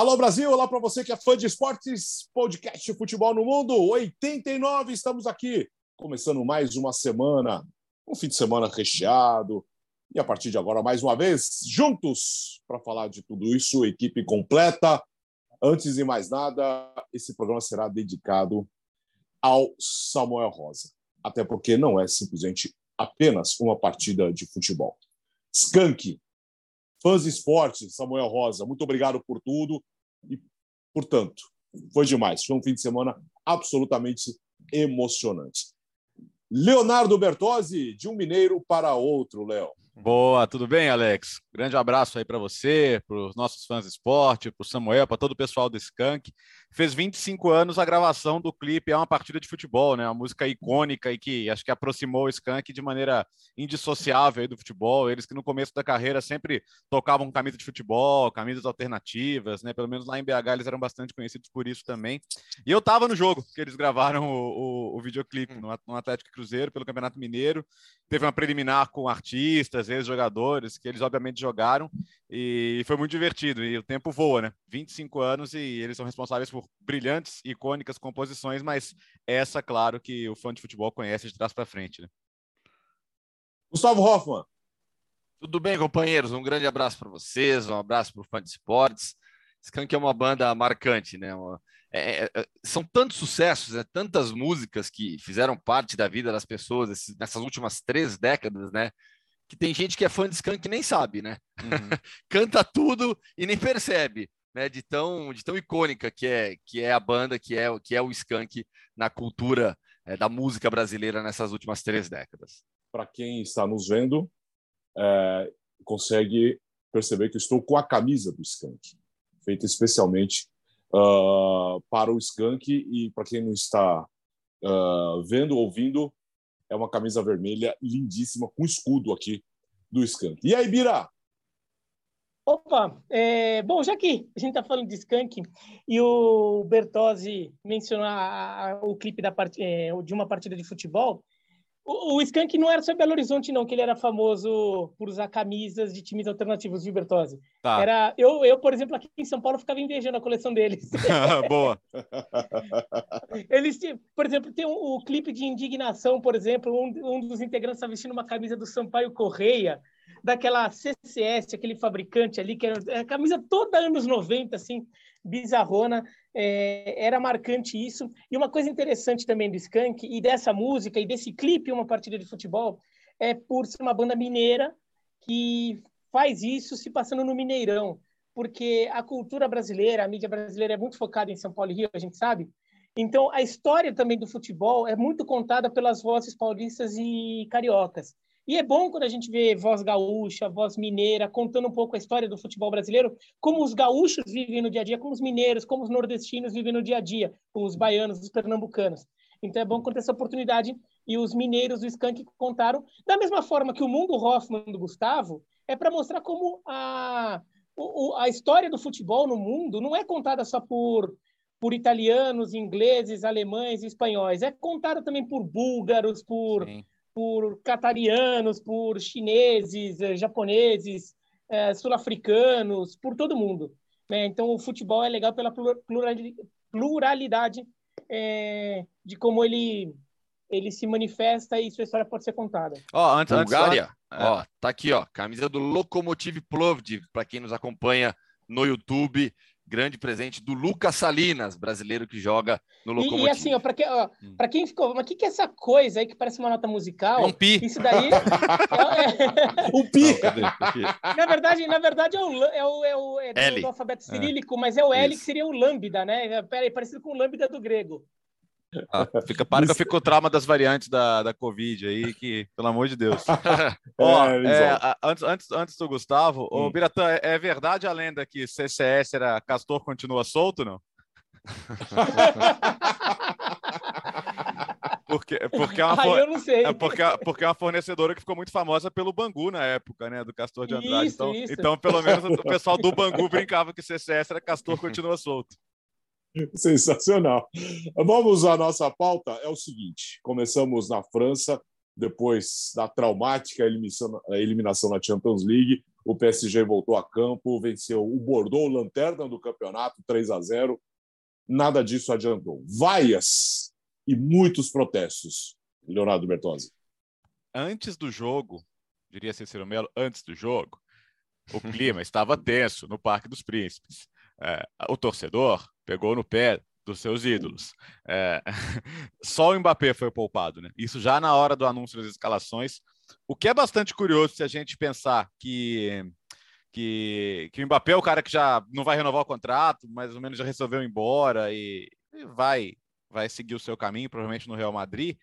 Alô Brasil, olá para você que é fã de esportes, podcast futebol no mundo, 89, estamos aqui, começando mais uma semana, um fim de semana recheado, e a partir de agora, mais uma vez, juntos para falar de tudo isso, equipe completa. Antes de mais nada, esse programa será dedicado ao Samuel Rosa, até porque não é simplesmente apenas uma partida de futebol. Skank, fãs de esporte, Samuel Rosa, muito obrigado por tudo e, portanto, foi demais. Foi um fim de semana absolutamente emocionante. Leonardo Bertozzi, de um mineiro para outro, Léo. Boa, tudo bem, Alex? Grande abraço aí para você, para os nossos fãs de esporte, para o Samuel, para todo o pessoal do Skank. Fez 25 anos a gravação do clipe É uma partida de futebol, né? Uma música icônica e que acho que aproximou o Skank de maneira indissociável do futebol. Eles que no começo da carreira sempre tocavam camisa de futebol, camisas alternativas, né? Pelo menos lá em BH eles eram bastante conhecidos por isso também. E eu estava no jogo que eles gravaram o, o, o videoclipe no, no Atlético Cruzeiro pelo Campeonato Mineiro. Teve uma preliminar com artistas, ex-jogadores, que eles obviamente jogaram e foi muito divertido. E o tempo voa, né? 25 anos e eles são responsáveis por brilhantes, icônicas composições, mas essa, claro, que o fã de futebol conhece de trás para frente, né? Gustavo Hoffman. Tudo bem, companheiros? Um grande abraço para vocês, um abraço para o fã de esportes. Skank é uma banda marcante, né? É, é, é, são tantos sucessos, né? tantas músicas que fizeram parte da vida das pessoas esses, nessas últimas três décadas, né? que tem gente que é fã de Skank e nem sabe, né? Uhum. Canta tudo e nem percebe, né? De tão, de tão icônica que é, que é a banda, que é, que é o Skank na cultura é, da música brasileira nessas últimas três décadas. Para quem está nos vendo, é, consegue perceber que estou com a camisa do Skank, feita especialmente uh, para o Skank e para quem não está uh, vendo, ouvindo, é uma camisa vermelha lindíssima, com escudo aqui do Skank. E aí, Bira? Opa, é, bom, já que a gente está falando de Skank e o Bertozzi mencionou a, a, o clipe da part, é, de uma partida de futebol, o, o Skank não era só Belo Horizonte, não, que ele era famoso por usar camisas de times alternativos, viu, Bertozzi? Tá. Era, eu, eu, por exemplo, aqui em São Paulo, ficava invejando a coleção deles. Boa. Eles, por exemplo, tem o um, um clipe de indignação, por exemplo, um, um dos integrantes está vestindo uma camisa do Sampaio Correia, daquela CCS, aquele fabricante ali, que era a camisa toda anos 90, assim, bizarrona, é, era marcante isso. E uma coisa interessante também do Skank e dessa música e desse clipe, uma partida de futebol, é por ser uma banda mineira que faz isso se passando no Mineirão, porque a cultura brasileira, a mídia brasileira é muito focada em São Paulo e Rio, a gente sabe. Então, a história também do futebol é muito contada pelas vozes paulistas e cariocas. E é bom quando a gente vê voz gaúcha, voz mineira, contando um pouco a história do futebol brasileiro, como os gaúchos vivem no dia a dia, como os mineiros, como os nordestinos vivem no dia a dia, os baianos, os pernambucanos. Então é bom quando essa oportunidade e os mineiros do Skank contaram, da mesma forma que o mundo Hoffman do Gustavo, é para mostrar como a, a história do futebol no mundo não é contada só por por italianos, ingleses, alemães espanhóis. É contada também por búlgaros, por Sim por catarianos, por chineses, eh, japoneses, eh, sul-africanos, por todo mundo. Né? Então, o futebol é legal pela pluralidade é, de como ele ele se manifesta e sua história pode ser contada. Ó, antes, Bulgária, antes, ó, tá aqui, ó, camisa do Lokomotiv Plovdiv, para quem nos acompanha no YouTube grande presente do Lucas Salinas, brasileiro que joga no Locomotivo. E, e assim, para que, hum. quem ficou, mas o que, que é essa coisa aí que parece uma nota musical? É um pi. Isso daí é, é... o pi. Não, na verdade, na verdade é o é o, é o é do, do alfabeto é. cirílico, mas é o L Isso. que seria o lambda, né? Peraí, parecido com o lambda do grego. Ah, fica para que eu fico com trauma das variantes da, da Covid aí, que, pelo amor de Deus. Ó, é, é, antes, antes, antes do Gustavo, hum. o Biratã, é, é verdade a lenda que CCS era Castor continua solto, não? porque, porque, é uma, eu não sei. É porque, porque é uma fornecedora que ficou muito famosa pelo Bangu na época, né? Do Castor de Andrade. Isso, então, isso. então, pelo menos o pessoal do Bangu brincava que CCS era Castor continua solto. Sensacional. Vamos à nossa pauta. É o seguinte: começamos na França, depois da traumática eliminação, na Champions League. O PSG voltou a campo, venceu o Bordeaux, lanterna do campeonato, 3 a 0. Nada disso adiantou. Vaias e muitos protestos. Leonardo Bertozzi. Antes do jogo, diria Cícero Melo, antes do jogo, o clima estava tenso no Parque dos Príncipes. É, o torcedor pegou no pé dos seus ídolos. É, só o Mbappé foi poupado, né? Isso já na hora do anúncio das escalações, o que é bastante curioso se a gente pensar que que, que o Mbappé é o cara que já não vai renovar o contrato, mais ou menos já resolveu ir embora e, e vai vai seguir o seu caminho, provavelmente no Real Madrid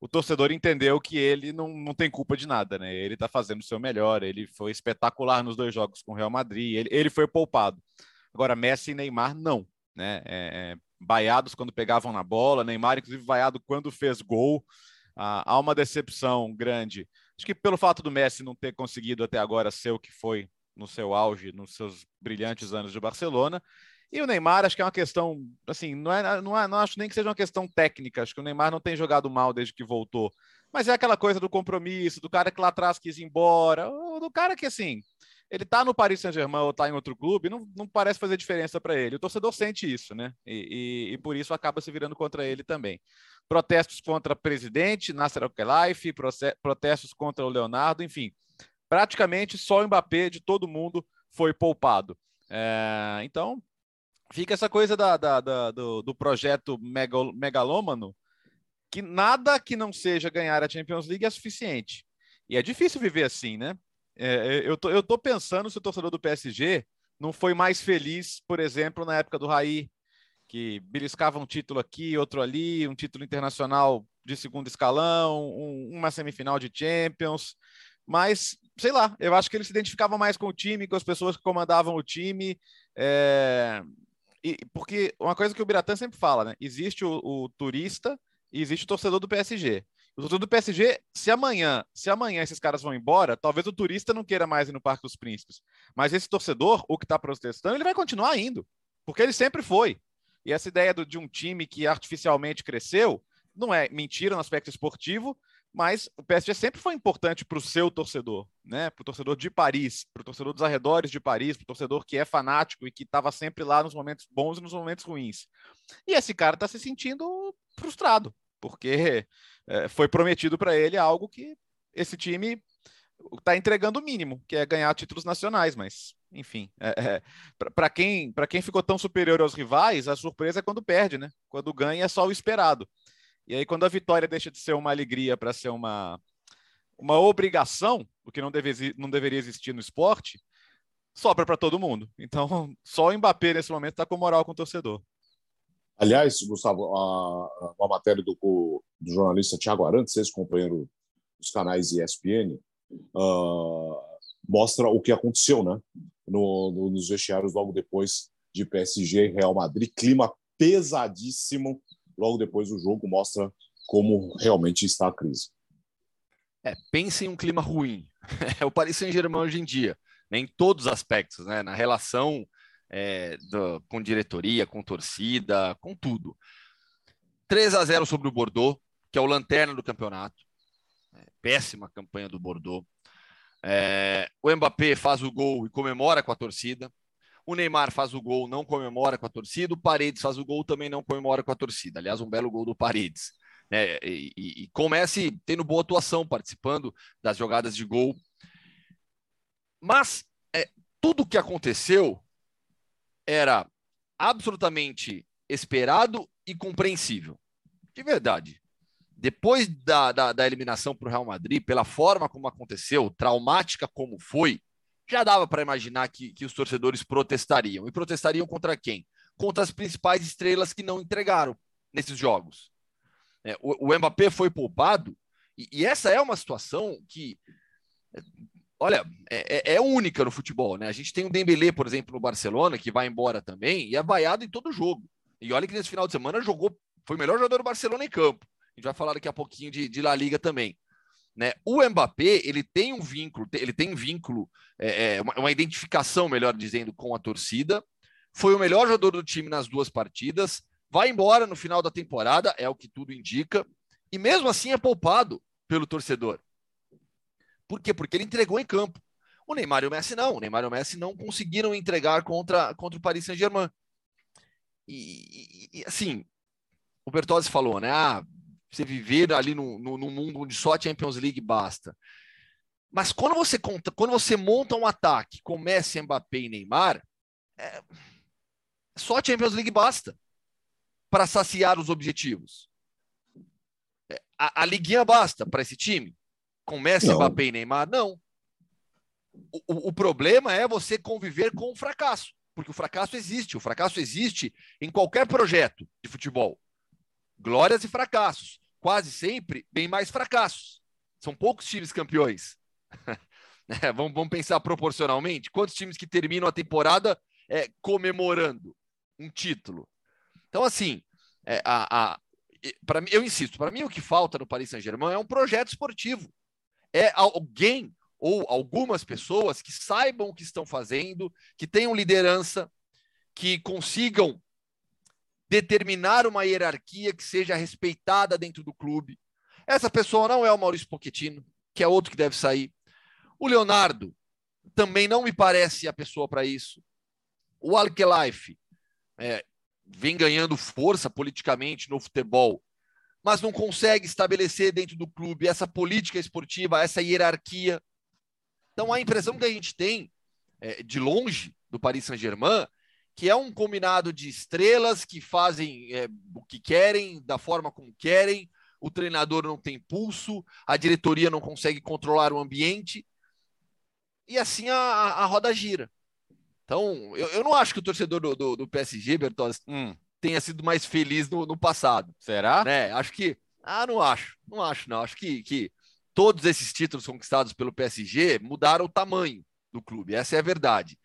o torcedor entendeu que ele não, não tem culpa de nada, né? Ele está fazendo o seu melhor, ele foi espetacular nos dois jogos com o Real Madrid, ele, ele foi poupado. Agora, Messi e Neymar, não, né? É, é, vaiados quando pegavam na bola, Neymar, inclusive, vaiado quando fez gol. Ah, há uma decepção grande. Acho que pelo fato do Messi não ter conseguido até agora ser o que foi no seu auge, nos seus brilhantes anos de Barcelona, e o Neymar, acho que é uma questão, assim, não, é, não, é, não acho nem que seja uma questão técnica, acho que o Neymar não tem jogado mal desde que voltou. Mas é aquela coisa do compromisso, do cara que lá atrás quis ir embora, do cara que, assim, ele tá no Paris Saint-Germain ou tá em outro clube, não, não parece fazer diferença para ele. O torcedor sente isso, né? E, e, e, por isso acaba se virando contra ele também. Protestos contra o presidente, Nasser Al-Khelaifi, protestos contra o Leonardo, enfim. Praticamente só o Mbappé de todo mundo foi poupado. É, então, fica essa coisa da, da, da do, do, projeto megal, megalômano, que nada que não seja ganhar a Champions League é suficiente. E é difícil viver assim, né? É, é eu, tô, eu tô pensando se o torcedor do PSG não foi mais feliz, por exemplo, na época do Raí, que beliscava um título aqui, outro ali, um título internacional de segundo escalão, um, uma semifinal de Champions. Mas, sei lá, eu acho que ele se identificava mais com o time, com as pessoas que comandavam o time. É, e, porque uma coisa que o Biratã sempre fala, né? Existe o, o turista e existe o torcedor do PSG. O torcedor do PSG, se amanhã, se amanhã esses caras vão embora, talvez o turista não queira mais ir no Parque dos Príncipes. Mas esse torcedor, o que está protestando, ele vai continuar indo, porque ele sempre foi. E essa ideia do, de um time que artificialmente cresceu não é mentira no aspecto esportivo, mas o PSG sempre foi importante para o seu torcedor, né? Para o torcedor de Paris, para o torcedor dos arredores de Paris, para o torcedor que é fanático e que estava sempre lá nos momentos bons e nos momentos ruins. E esse cara está se sentindo frustrado, porque é, foi prometido para ele algo que esse time está entregando o mínimo, que é ganhar títulos nacionais, mas enfim, é, é, para quem para quem ficou tão superior aos rivais, a surpresa é quando perde, né? Quando ganha é só o esperado. E aí, quando a vitória deixa de ser uma alegria para ser uma, uma obrigação, o que não, deve, não deveria existir no esporte, sobra para todo mundo. Então, só o Mbappé nesse momento está com moral com o torcedor. Aliás, Gustavo, a, matéria do, do jornalista Tiago Arantes, ex-companheiro dos canais ESPN, uh, mostra o que aconteceu né? No, no, nos vestiários logo depois de PSG e Real Madrid. Clima pesadíssimo logo depois o jogo mostra como realmente está a crise. É, pense em um clima ruim. É o Paris Saint-Germain hoje em dia, né, em todos os aspectos, né, na relação é, do, com diretoria, com torcida, com tudo. 3 a 0 sobre o Bordeaux, que é o lanterna do campeonato. É, péssima campanha do Bordeaux. É, o Mbappé faz o gol e comemora com a torcida. O Neymar faz o gol, não comemora com a torcida. O Paredes faz o gol, também não comemora com a torcida. Aliás, um belo gol do Paredes. Né? E, e, e comece tendo boa atuação, participando das jogadas de gol. Mas é, tudo o que aconteceu era absolutamente esperado e compreensível. De verdade. Depois da, da, da eliminação para o Real Madrid, pela forma como aconteceu, traumática como foi, já dava para imaginar que, que os torcedores protestariam. E protestariam contra quem? Contra as principais estrelas que não entregaram nesses jogos. É, o, o Mbappé foi poupado, e, e, essa é uma situação que, olha, é, é, é, única no futebol. Né? A gente tem o Dembélé, por exemplo, no Barcelona, que vai embora também, e é vaiado em todo jogo. E olha que nesse final de semana jogou, foi o melhor jogador do Barcelona em campo. A gente vai falar daqui a pouquinho de, de La Liga também. Né? O Mbappé ele tem um vínculo, ele tem vínculo, é, é, uma, uma, identificação, melhor dizendo, com a torcida. Foi o melhor jogador do time nas duas partidas. Vai embora no final da temporada, é o que tudo indica. E mesmo assim é poupado pelo torcedor. Por quê? Porque ele entregou em campo. O Neymar e o Messi não. O Neymar e o Messi não conseguiram entregar contra, contra o Paris Saint-Germain. E, e, assim, o Bertozzi falou, né? Ah, você viver ali no, no, no, mundo onde só a Champions League basta. Mas quando você conta, quando você monta um ataque com Messi, Mbappé e Neymar, é, só a Champions League basta para saciar os objetivos. É, a, a liguinha basta para esse time? Com Messi, não. Mbappé e Neymar? Não. O, o, o problema é você conviver com o fracasso, porque o fracasso existe. O fracasso existe em qualquer projeto de futebol. Glórias e fracassos. Quase sempre bem mais fracassos. São poucos times campeões. é, vamos, vamos, pensar proporcionalmente. Quantos times que terminam a temporada é, comemorando um título? Então, assim, é, a, a, pra, eu insisto, para mim o que falta no Paris Saint-Germain é um projeto esportivo. É alguém ou algumas pessoas que saibam o que estão fazendo, que tenham liderança, que consigam determinar uma hierarquia que seja respeitada dentro do clube. Essa pessoa não é o Maurício Pochettino, que é outro que deve sair. O Leonardo também não me parece a pessoa para isso. O Alkelife é, vem ganhando força politicamente no futebol, mas não consegue estabelecer dentro do clube essa política esportiva, essa hierarquia. Então a impressão que a gente tem é, de longe do Paris Saint-Germain que é um combinado de estrelas que fazem é, o que querem, da forma como querem, o treinador não tem pulso, a diretoria não consegue controlar o ambiente, e assim a, a roda gira. Então, eu, eu não acho que o torcedor do, do, do PSG, Bertozzi, hum. Tenha sido mais feliz no, no passado. Será? Né? Acho que. Ah, não acho. Não acho, não. Acho que, que todos esses títulos conquistados pelo PSG mudaram o tamanho do clube. Essa é a verdade.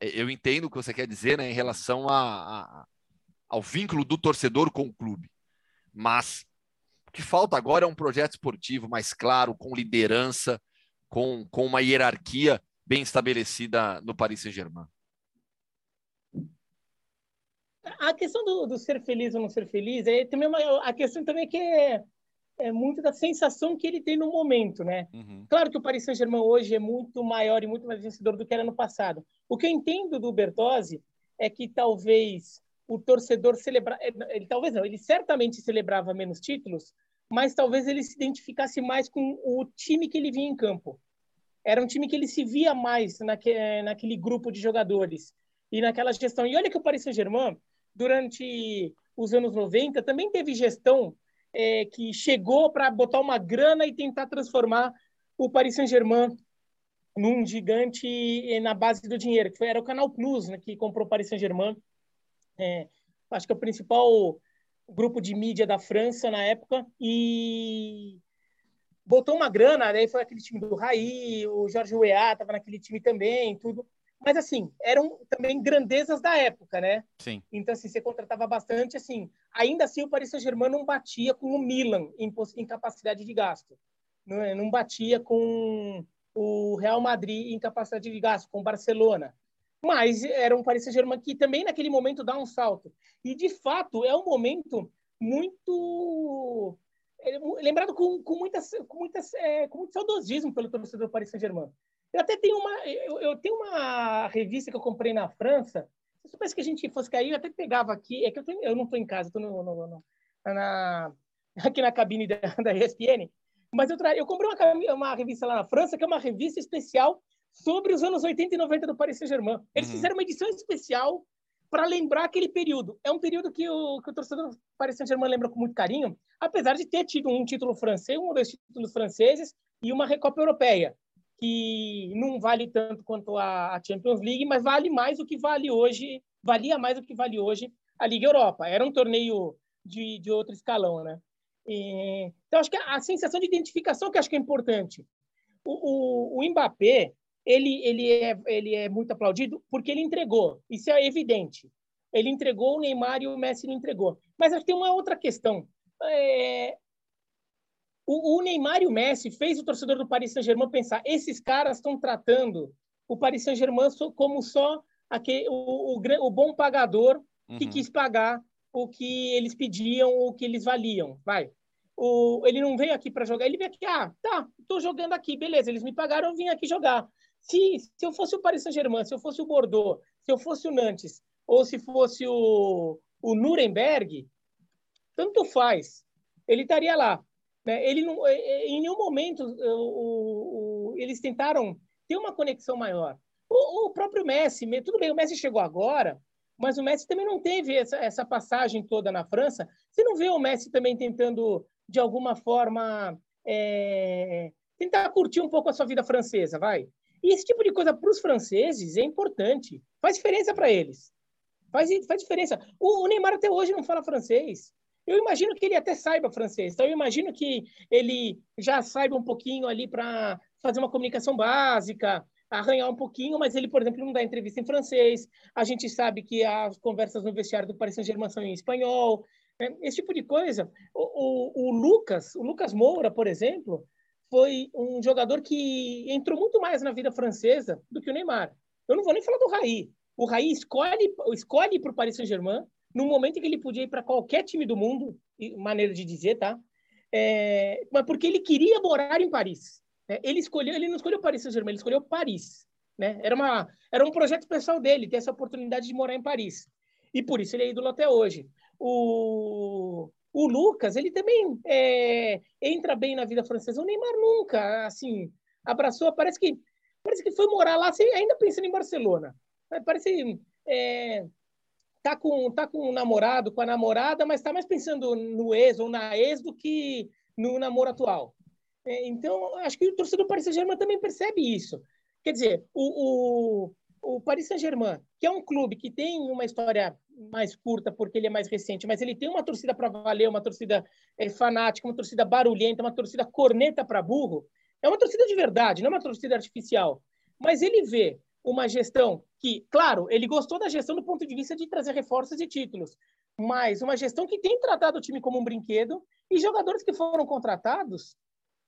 É, eu entendo o que você quer dizer né, em relação a, a, ao vínculo do torcedor com o clube. Mas o que falta agora é um projeto esportivo mais claro, com liderança, com, com uma hierarquia bem estabelecida no Paris Saint-Germain. A questão do, do, ser feliz ou não ser feliz é também uma, a questão também é que é, é muito da sensação que ele tem no momento, né? Uhum. Claro que o Paris Saint-Germain hoje é muito maior e muito mais vencedor do que era no passado. O que eu entendo do Bertozzi é que talvez o torcedor celebra, é, ele talvez não, ele certamente celebrava menos títulos, mas talvez ele se identificasse mais com o time que ele vinha em campo. Era um time que ele se via mais naque, naquele grupo de jogadores e naquela gestão. E olha que o Paris Saint-Germain, durante os anos 90, também teve gestão é, que chegou para botar uma grana e tentar transformar o Paris Saint-Germain num gigante é, na base do dinheiro, que foi, era o Canal Plus, né, que comprou o Paris Saint-Germain. É, acho que é o principal grupo de mídia da França na época, e botou uma grana, aí foi aquele time do Raí, o Jorge Weah estava naquele time também, tudo. Mas, assim, eram também grandezas da época, né? Sim. Então, assim, você contratava bastante, assim. Ainda assim, o Paris Saint-Germain não batia com o Milan em, em capacidade de gasto. Não, é? não batia com o Real Madrid em capacidade de gasto, com o Barcelona. Mas era um Paris Saint-Germain que também, naquele momento, dá um salto. E, de fato, é um momento muito... É, lembrado com, com, muitas, com, muitas, é, com muito saudosismo pelo torcedor do Paris Saint-Germain. Eu até tenho uma, eu, eu, tenho uma revista que eu comprei na França. Se eu soubesse que a gente fosse cair, eu até pegava aqui. É que eu, eu não estou em casa, estou no, no, no, na, aqui na cabine da, da ESPN. Mas eu, tra... eu comprei uma, uma revista lá na França, que é uma revista especial sobre os anos 80 e 90 do Paris Saint-Germain. Eles uhum. fizeram uma edição especial para lembrar aquele período. É um período que o, que o torcedor do Paris Saint-Germain lembra com muito carinho, apesar de ter tido um título francês, um ou dois títulos franceses e uma Recopa Europeia que não vale tanto quanto a Champions League, mas vale mais do que vale hoje, valia mais do que vale hoje a Liga Europa. Era um torneio de, de outro escalão, né? E, então, acho que a, sensação de identificação que acho que é importante. O, o, o Mbappé, ele, ele, é, ele é muito aplaudido porque ele entregou. Isso é evidente. Ele entregou, o Neymar e o Messi não entregou. Mas acho que tem uma outra questão. É, o, o, Neymar e o Messi fez o torcedor do Paris Saint-Germain pensar: esses caras estão tratando o Paris Saint-Germain como só aquele, o, o, o bom pagador que uhum. quis pagar o que eles pediam, o que eles valiam. Vai. O, ele não veio aqui para jogar, ele veio aqui, ah, tá, estou jogando aqui, beleza, eles me pagaram, eu vim aqui jogar. Se, se eu fosse o Paris Saint-Germain, se eu fosse o Bordeaux, se eu fosse o Nantes, ou se fosse o, o Nuremberg, tanto faz. Ele estaria lá. Né? Ele não, é, é, em nenhum momento o, o, eles tentaram ter uma conexão maior. O, o, próprio Messi, tudo bem, o Messi chegou agora, mas o Messi também não teve essa, essa passagem toda na França. Você não vê o Messi também tentando, de alguma forma, é, tentar curtir um pouco a sua vida francesa, vai? E esse tipo de coisa para os franceses é importante, faz diferença para eles. Faz, faz diferença. O, o Neymar até hoje não fala francês. Eu imagino que ele até saiba francês. Então, eu imagino que ele já saiba um pouquinho ali para fazer uma comunicação básica, arranhar um pouquinho, mas ele, por exemplo, não dá entrevista em francês. A gente sabe que as conversas no vestiário do Paris Saint-Germain são em espanhol. Né? Esse tipo de coisa. O, o, o, Lucas, o Lucas Moura, por exemplo, foi um jogador que entrou muito mais na vida francesa do que o Neymar. Eu não vou nem falar do Raí. O Raí escolhe, escolhe para o Paris Saint-Germain no momento em que ele podia ir para qualquer time do mundo, maneira de dizer, tá? É, mas porque ele queria morar em Paris. Né? Ele escolheu, ele não escolheu Paris Saint-Germain, ele escolheu Paris. Né? Era, uma, era um projeto pessoal dele, ter essa oportunidade de morar em Paris. E por isso ele é ídolo até hoje. O, o Lucas, ele também é, entra bem na vida francesa. O Neymar nunca, assim, abraçou. Parece que, parece que foi morar lá, assim, ainda pensando em Barcelona. Parece é, tá com tá com um namorado, com a namorada, mas está mais pensando no ex ou na ex do que no namoro atual. É, então, acho que o torcedor do Paris Saint-Germain também percebe isso. Quer dizer, o, o, o Paris Saint-Germain, que é um clube que tem uma história mais curta porque ele é mais recente, mas ele tem uma torcida para valer, uma torcida é, fanática, uma torcida barulhenta, uma torcida corneta para burro. É uma torcida de verdade, não é uma torcida artificial. Mas ele vê uma gestão que, claro, ele gostou da gestão do ponto de vista de trazer reforços e títulos, mas uma gestão que tem tratado o time como um brinquedo e jogadores que foram contratados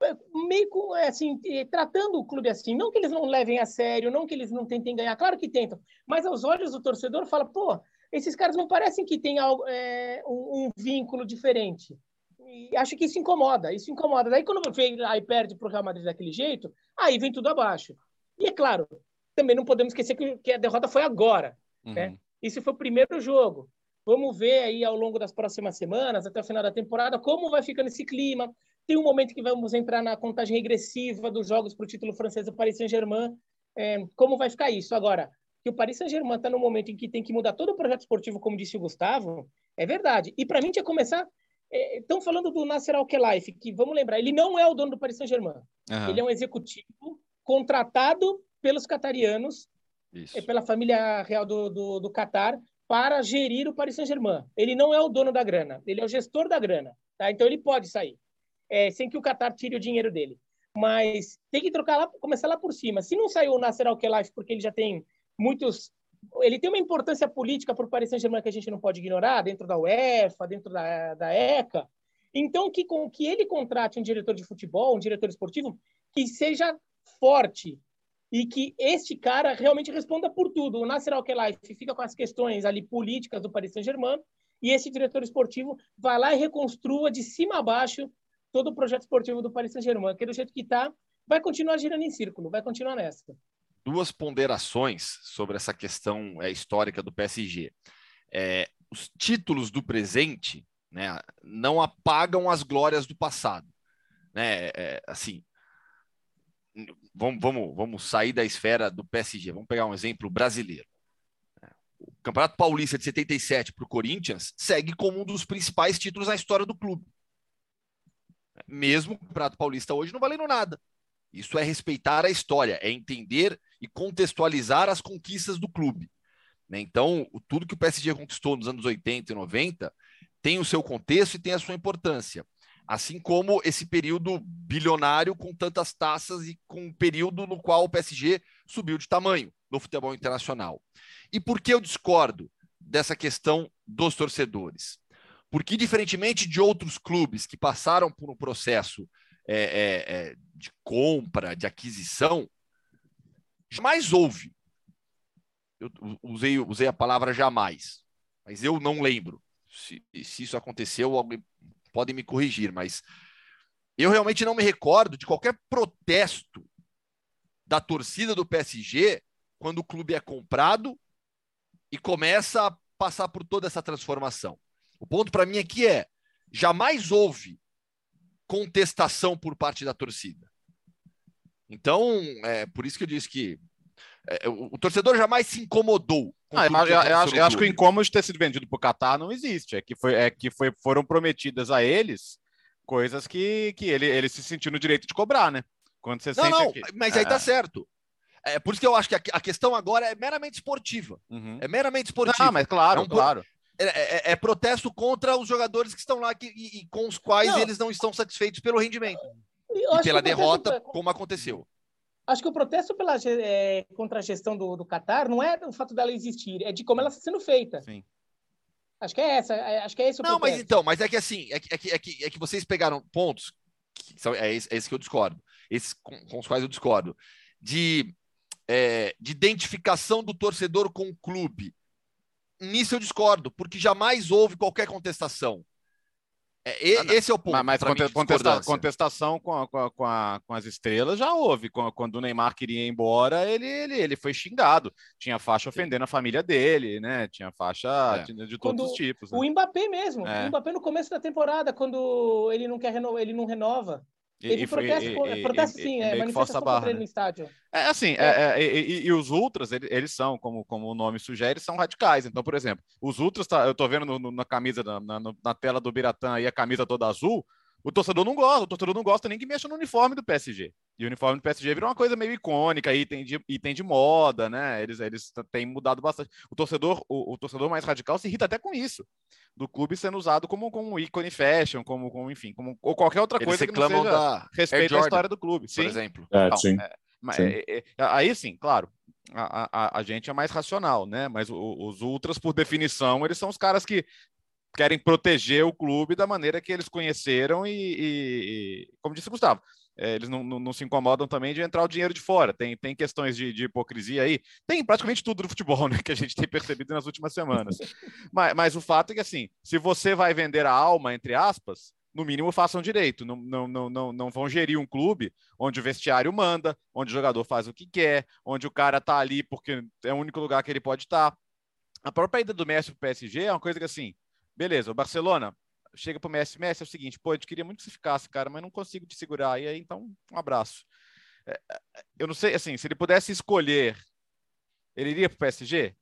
é, meio com, é, assim, tratando o clube assim, não que eles não levem a sério, não que eles não tentem ganhar, claro que tentam, mas aos olhos do torcedor fala, pô, esses caras não parecem que têm algo, é, um, um, vínculo diferente. E acho que isso incomoda, isso incomoda. Daí quando vem aí perde para o Real Madrid daquele jeito, aí vem tudo abaixo. E é claro, também não podemos esquecer que, que a derrota foi agora. Uhum. Né? Isso foi o primeiro jogo. Vamos ver aí ao longo das próximas semanas, até o final da temporada, como vai ficando esse clima. Tem um momento que vamos entrar na contagem regressiva dos jogos para o título francês do Paris Saint-Germain. É, como vai ficar isso? Agora, que o Paris Saint-Germain está no momento em que tem que mudar todo o projeto esportivo, como disse o Gustavo, é verdade. E para mim tinha que começar. Estão é, falando do Nasser Al-Khelaifi, que vamos lembrar, ele não é o dono do Paris Saint-Germain. Uhum. Ele é um executivo contratado pelos catarianos, Isso. pela família real do, do, do Qatar, para gerir o Paris Saint-Germain. Ele não é o dono da grana, ele é o gestor da grana. Tá? Então ele pode sair, é, sem que o Qatar tire o dinheiro dele. Mas tem que trocar lá, começar lá por cima. Se não saiu o Nasser Al-Khelaifi porque ele já tem muitos ele tem uma importância política para o Paris Saint-Germain que a gente não pode ignorar, dentro da UEFA, dentro da, da ECA. Então, que, com, que ele contrate um diretor de futebol, um diretor esportivo, que seja forte, e que este cara realmente responda por tudo. O Nasser Al-Khelaifi fica com as questões ali políticas do Paris Saint-Germain e esse diretor esportivo vai lá e reconstrua de cima a baixo todo o projeto esportivo do Paris Saint-Germain, que do jeito que está, vai continuar girando em círculo, vai continuar nessa. Duas ponderações sobre essa questão é, histórica do PSG. É, os títulos do presente né, não apagam as glórias do passado. Né? É, assim, vamos, vamos, vamos sair da esfera do PSG, vamos pegar um exemplo brasileiro. O Campeonato Paulista de 77 para o Corinthians segue como um dos principais títulos na história do clube. Mesmo o Campeonato Paulista hoje não valendo nada. Isso é respeitar a história, é entender e contextualizar as conquistas do clube. Né? Então, tudo que o PSG conquistou nos anos 80 e 90 tem o seu contexto e tem a sua importância. Assim como esse período bilionário com tantas taças e com um período no qual o PSG subiu de tamanho no futebol internacional. E por que eu discordo dessa questão dos torcedores? Porque, diferentemente de outros clubes que passaram por um processo é, é, é, de compra, de aquisição, jamais houve. Eu usei, usei a palavra jamais, mas eu não lembro se, se isso aconteceu. Alguém podem me corrigir, mas eu realmente não me recordo de qualquer protesto da torcida do PSG quando o clube é comprado e começa a passar por toda essa transformação. O ponto para mim aqui é: jamais houve contestação por parte da torcida. Então, é por isso que eu disse que o, o, torcedor jamais se incomodou. Ah, eu, eu, eu, acho, eu acho que o incômodo de ter sido vendido para o Qatar não existe. É que, foi, é que foi, foram prometidas a eles coisas que, que ele, ele se sentiu no direito de cobrar, né? Quando você não, não, aqui. mas aí tá é. certo. É por isso que eu acho que a, a questão agora é meramente esportiva. Uhum. É meramente esportiva. Ah, mas claro, é um, claro. É, é, é, protesto contra os jogadores que estão lá que, e, e com os quais não. eles não estão satisfeitos pelo rendimento. e pela derrota, como aconteceu. Acho que o protesto pela, é, contra a gestão do, do Qatar não é o fato dela existir, é de como ela está sendo feita. Sim. Acho que é essa, é, acho que é esse Não, protesto. mas então, mas é que assim, é que, é que, é que, é que vocês pegaram pontos, que são, é, esse, é esse que eu discordo, esses com, com os quais eu discordo, de, é, de identificação do torcedor com o clube. Nisso eu discordo, porque jamais houve qualquer contestação. É, ah, esse é o ponto. Mas contesta contestação com, a, com, a, com, as estrelas já houve. Quando o Neymar queria ir embora, ele, ele, ele foi xingado. Tinha faixa ofendendo a família dele, né? Tinha faixa é. de, de, todos os tipos. Né? O Mbappé mesmo. É. O Mbappé no começo da temporada, quando ele não quer renovar, ele não renova. E, protesto, e, protesto e, sim, é, manifestação contra ele né? no estádio. É assim, é. É, é e, os ultras, eles, são, como, como o nome sugere, são radicais. Então, por exemplo, os ultras, tá, eu tô vendo no, no, na camisa, na, na, na, tela do Biratã aí, a camisa toda azul, o torcedor não gosta, o torcedor não gosta nem que mexa no uniforme do PSG. E o uniforme do PSG virou uma coisa meio icônica, item de, item de moda, né? Eles, eles têm mudado bastante. O torcedor, o, o torcedor mais radical se irrita até com isso, do clube sendo usado como, como ícone fashion, como, como enfim, como ou qualquer outra eles coisa que não seja da respeito à história do clube. Sim? Por exemplo. É, então, sim. É, mas, sim. É, é, aí sim, claro, a, a, a, gente é mais racional, né? Mas o, os ultras, por definição, eles são os caras que querem proteger o clube da maneira que eles conheceram e, e, e como disse o Gustavo, é, eles não, não, não, se incomodam também de entrar o dinheiro de fora. Tem, tem questões de, de, hipocrisia aí. Tem praticamente tudo no futebol, né? Que a gente tem percebido nas últimas semanas. mas, mas o fato é que, assim, se você vai vender a alma, entre aspas, no mínimo façam direito. Não, não, não, não, não vão gerir um clube onde o vestiário manda, onde o jogador faz o que quer, onde o cara tá ali porque é o único lugar que ele pode estar. Tá. A própria ida do Messi para o PSG é uma coisa que, assim, Beleza, o Barcelona chega pro Messi, Messi é o seguinte, pô, eu queria muito que você ficasse, cara, mas não consigo te segurar. E aí, então, um abraço. É, é, eu não sei, assim, se ele pudesse escolher, ele iria pro PSG?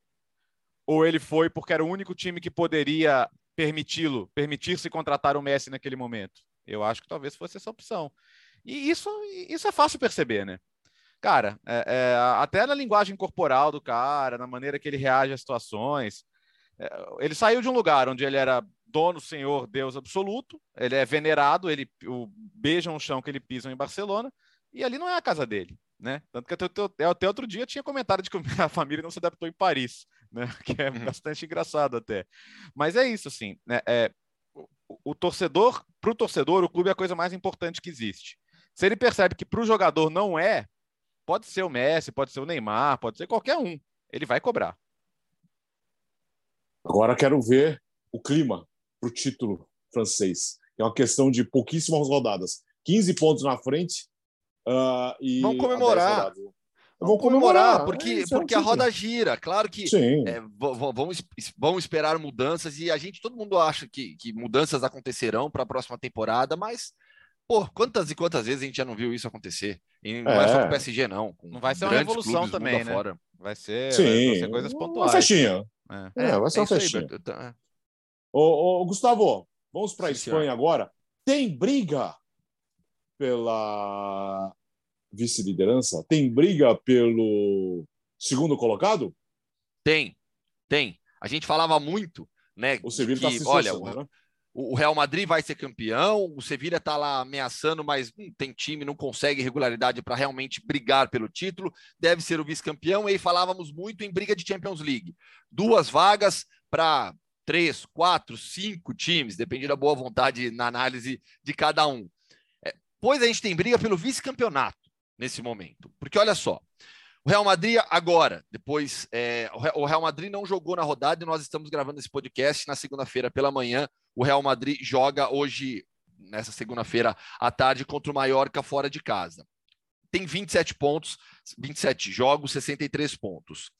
Ou ele foi porque era o único time que poderia permiti-lo, permitir-se contratar o Messi naquele momento? Eu acho que talvez fosse essa opção. E isso, isso é fácil perceber, né? Cara, é, é, até na linguagem corporal do cara, na maneira que ele reage às situações, ele saiu de um lugar onde ele era dono, senhor, Deus absoluto, ele é venerado, ele o, beija um chão que ele pisa em Barcelona, e ali não é a casa dele, né? Tanto que até, até outro dia tinha comentário de que a família não se adaptou em Paris, né? Que é uhum. bastante engraçado até. Mas é isso, assim, né? É, o, o torcedor, para o torcedor, o clube é a coisa mais importante que existe. Se ele percebe que para o jogador não é, pode ser o Messi, pode ser o Neymar, pode ser qualquer um, ele vai cobrar. Agora quero ver o clima para o título francês. É uma questão de pouquíssimas rodadas. 15 pontos na frente. Uh, e Vamos comemorar. Vamos comemorar, porque, é, porque a roda gira. Claro que é, vamos, vamos esperar mudanças e a gente, todo mundo acha que, que mudanças acontecerão para a próxima temporada, mas pô, quantas e quantas vezes a gente já não viu isso acontecer? E não é, é só com o PSG, não. não vai ser uma revolução também, né? Fora. Vai ser, Sim, vai ser coisas pontuais. Uma festinha. É, é vai ser uma festinha. Aí, ô, ô, Gustavo, vamos para a Espanha senhor. agora. Tem briga pela vice-liderança? Tem briga pelo segundo colocado? Tem, tem. A gente falava muito, né? O Sevilla está se olha, né? O Real Madrid vai ser campeão, o Sevilla está lá ameaçando, mas hum, tem time, não consegue regularidade para realmente brigar pelo título, deve ser o vice-campeão, e aí falávamos muito em briga de Champions League. Duas vagas para três, quatro, cinco times, depende da boa vontade na análise de cada um. É, pois a gente tem briga pelo vice-campeonato nesse momento, porque olha só, o Real Madrid agora, depois, é, o Real Madrid não jogou na rodada e nós estamos gravando esse podcast na segunda-feira pela manhã. O Real Madrid joga hoje, nessa segunda-feira à tarde, contra o Mallorca fora de casa. tem 27 pontos, 27 jogos, 63 pontos.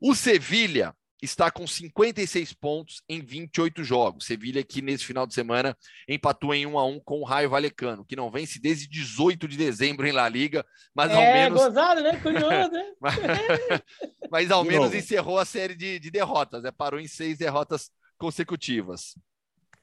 O Sevilha está com 56 pontos em 28 jogos. Sevilha que nesse final de semana empatou em 1 a 1 com o Raio Valecano, que não vence desde 18 de dezembro em La Liga, mas é, ao menos gozado, né? Curioso, né? mas, mas ao menos encerrou a série de, de derrotas, né? Parou em seis derrotas consecutivas.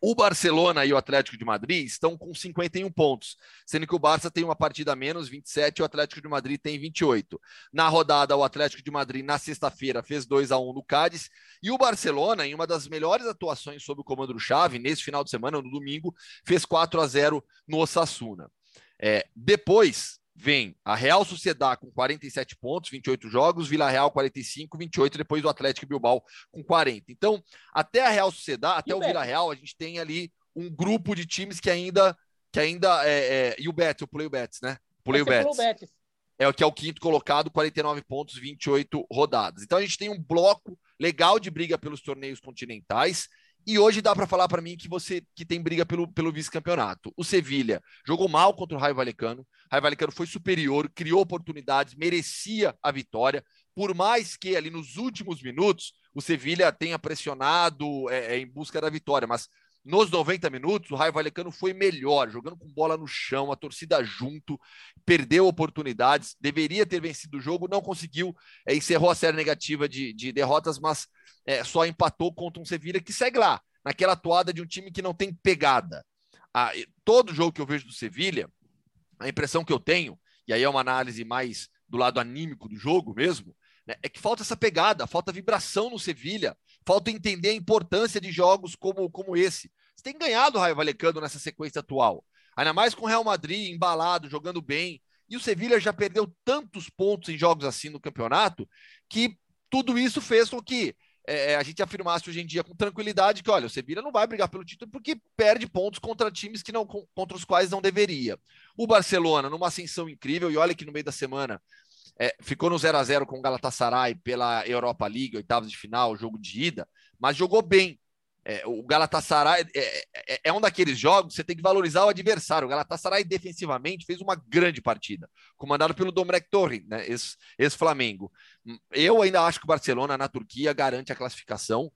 O Barcelona e o Atlético de Madrid estão com 51 pontos, sendo que o Barça tem uma partida a menos, 27, e o Atlético de Madrid tem 28. Na rodada, o Atlético de Madrid, na sexta-feira, fez 2 a 1 no Cádiz, e o Barcelona, em uma das melhores atuações sob o comando do Xavi, nesse final de semana, no domingo, fez 4 a 0 no Osasuna. É, depois, vem a Real Sociedad com 47 pontos, 28 jogos, Vila Real 45, 28, depois o Atlético Bilbao com 40. Então, até a Real Sociedad, até e o Vila Real, a gente tem ali um grupo de times que ainda que ainda é, é e o Betis, eu pulei o Betis, né? Pulei o Betis. Betis. É o que é o quinto colocado, 49 pontos, 28 rodadas. Então a gente tem um bloco legal de briga pelos torneios continentais e hoje dá para falar para mim que você que tem briga pelo, pelo vice-campeonato. O Sevilha jogou mal contra o Raio Valecano. O Raio Valecano foi superior, criou oportunidades, merecia a vitória. Por mais que ali nos últimos minutos o Sevilha tenha pressionado é, é em busca da vitória, mas nos 90 minutos, o Raio Valecano foi melhor, jogando com bola no chão, a torcida junto, perdeu oportunidades, deveria ter vencido o jogo, não conseguiu, é, encerrou a série negativa de, de derrotas, mas é, só empatou contra um Sevilla que segue lá, naquela toada de um time que não tem pegada. Ah, todo jogo que eu vejo do Sevilha, a impressão que eu tenho, e aí é uma análise mais do lado anímico do jogo mesmo, né, é que falta essa pegada, falta vibração no Sevilha, falta entender a importância de jogos como, como esse. Você tem ganhado o Raio Valecano nessa sequência atual. Ainda mais com o Real Madrid embalado, jogando bem. E o Sevilha já perdeu tantos pontos em jogos assim no campeonato que tudo isso fez com que é, é a gente afirmasse hoje em dia com tranquilidade que, olha, o Sevilha não vai brigar pelo título porque perde pontos contra times que não contra os quais não deveria. O Barcelona, numa ascensão incrível, e olha que no meio da semana é, ficou no 0 a 0 com o Galatasaray pela Europa League, oitavos de final, jogo de ida, mas jogou bem. É, o Galatasaray é, é, é, um daqueles jogos você tem que valorizar o adversário. O Galatasaray defensivamente fez uma grande partida, comandado pelo Domrek Torre, né, ex-Flamengo. Eu ainda acho que o Barcelona na Turquia garante a classificação,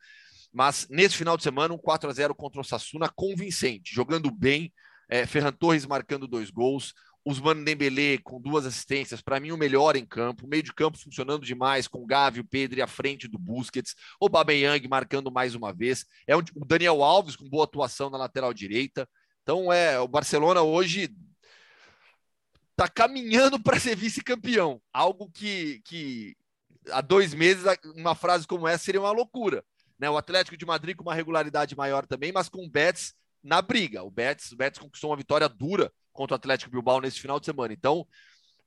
mas nesse final de semana um 4 a 0 contra o Sassuna convincente, jogando bem, é, Ferran Torres marcando dois gols, Usmano Dembélé com duas assistências, para mim o melhor em campo, meio de campo funcionando demais com o Gavi, o Pedro à frente do Busquets, o Babeyang marcando mais uma vez, é o Daniel Alves com boa atuação na lateral direita. Então é, o Barcelona hoje está caminhando para ser vice-campeão, algo que, que há dois meses uma frase como essa seria uma loucura. Né? O Atlético de Madrid com uma regularidade maior também, mas com o Betis na briga. O Betis, o Betis conquistou uma vitória dura contra o Atlético Bilbao nesse final de semana. Então,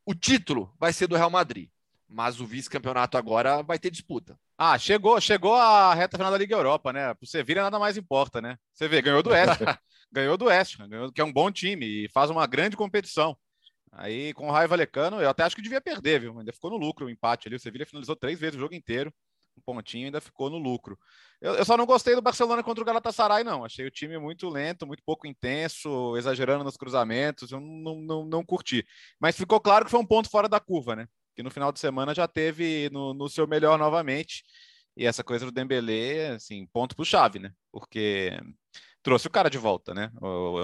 o título vai ser do Real Madrid, mas o vice-campeonato agora vai ter disputa. Ah, chegou, chegou a reta final da Liga Europa, né? Pro Sevilla nada mais importa, né? Você vê, ganhou do Oeste, ganhou do Oeste, ganhou, que é um bom time e faz uma grande competição. Aí com o Raio Valecano, eu até acho que devia perder, viu? Ainda ficou no lucro o empate ali. O Sevilla finalizou três vezes o jogo inteiro um pontinho ainda ficou no lucro. Eu, eu, só não gostei do Barcelona contra o Galatasaray, não. Achei o time muito lento, muito pouco intenso, exagerando nos cruzamentos. Eu não, não, não curti. Mas ficou claro que foi um ponto fora da curva, né? Que no final de semana já teve no, no seu melhor novamente. E essa coisa do Dembélé, assim, ponto pro chave, né? Porque trouxe o cara de volta, né?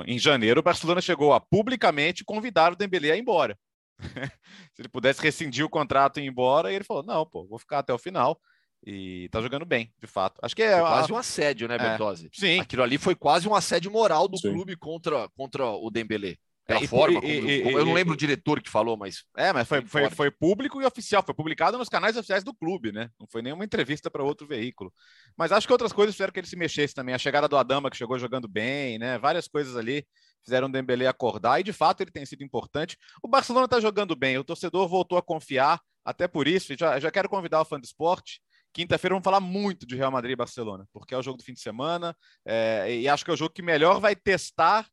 Em janeiro, o Barcelona chegou a publicamente convidar o Dembélé a ir embora. Se ele pudesse rescindir o contrato e ir embora, e ele falou: não, pô, vou ficar até o final. E tá jogando bem, de fato. Acho que é. Foi quase um assédio, né, é. Bertozzi? É, sim. Aquilo ali foi quase um assédio moral do sim. clube contra, contra o Dembélé. Pela é, forma, e, como, e, como, eu não lembro o diretor que falou, mas. É, mas foi, foi, foi, público e oficial, foi publicado nos canais oficiais do clube, né? Não foi nenhuma entrevista para outro veículo. Mas acho que outras coisas fizeram que ele se mexesse também. A chegada do Adama, que chegou jogando bem, né? Várias coisas ali fizeram o Dembélé acordar e de fato ele tem sido importante. O Barcelona está jogando bem, o torcedor voltou a confiar, até por isso. Já, já quero convidar o fã do esporte Quinta-feira vamos falar muito de Real Madrid e Barcelona, porque é o jogo do fim de semana é, e acho que é o jogo que melhor vai testar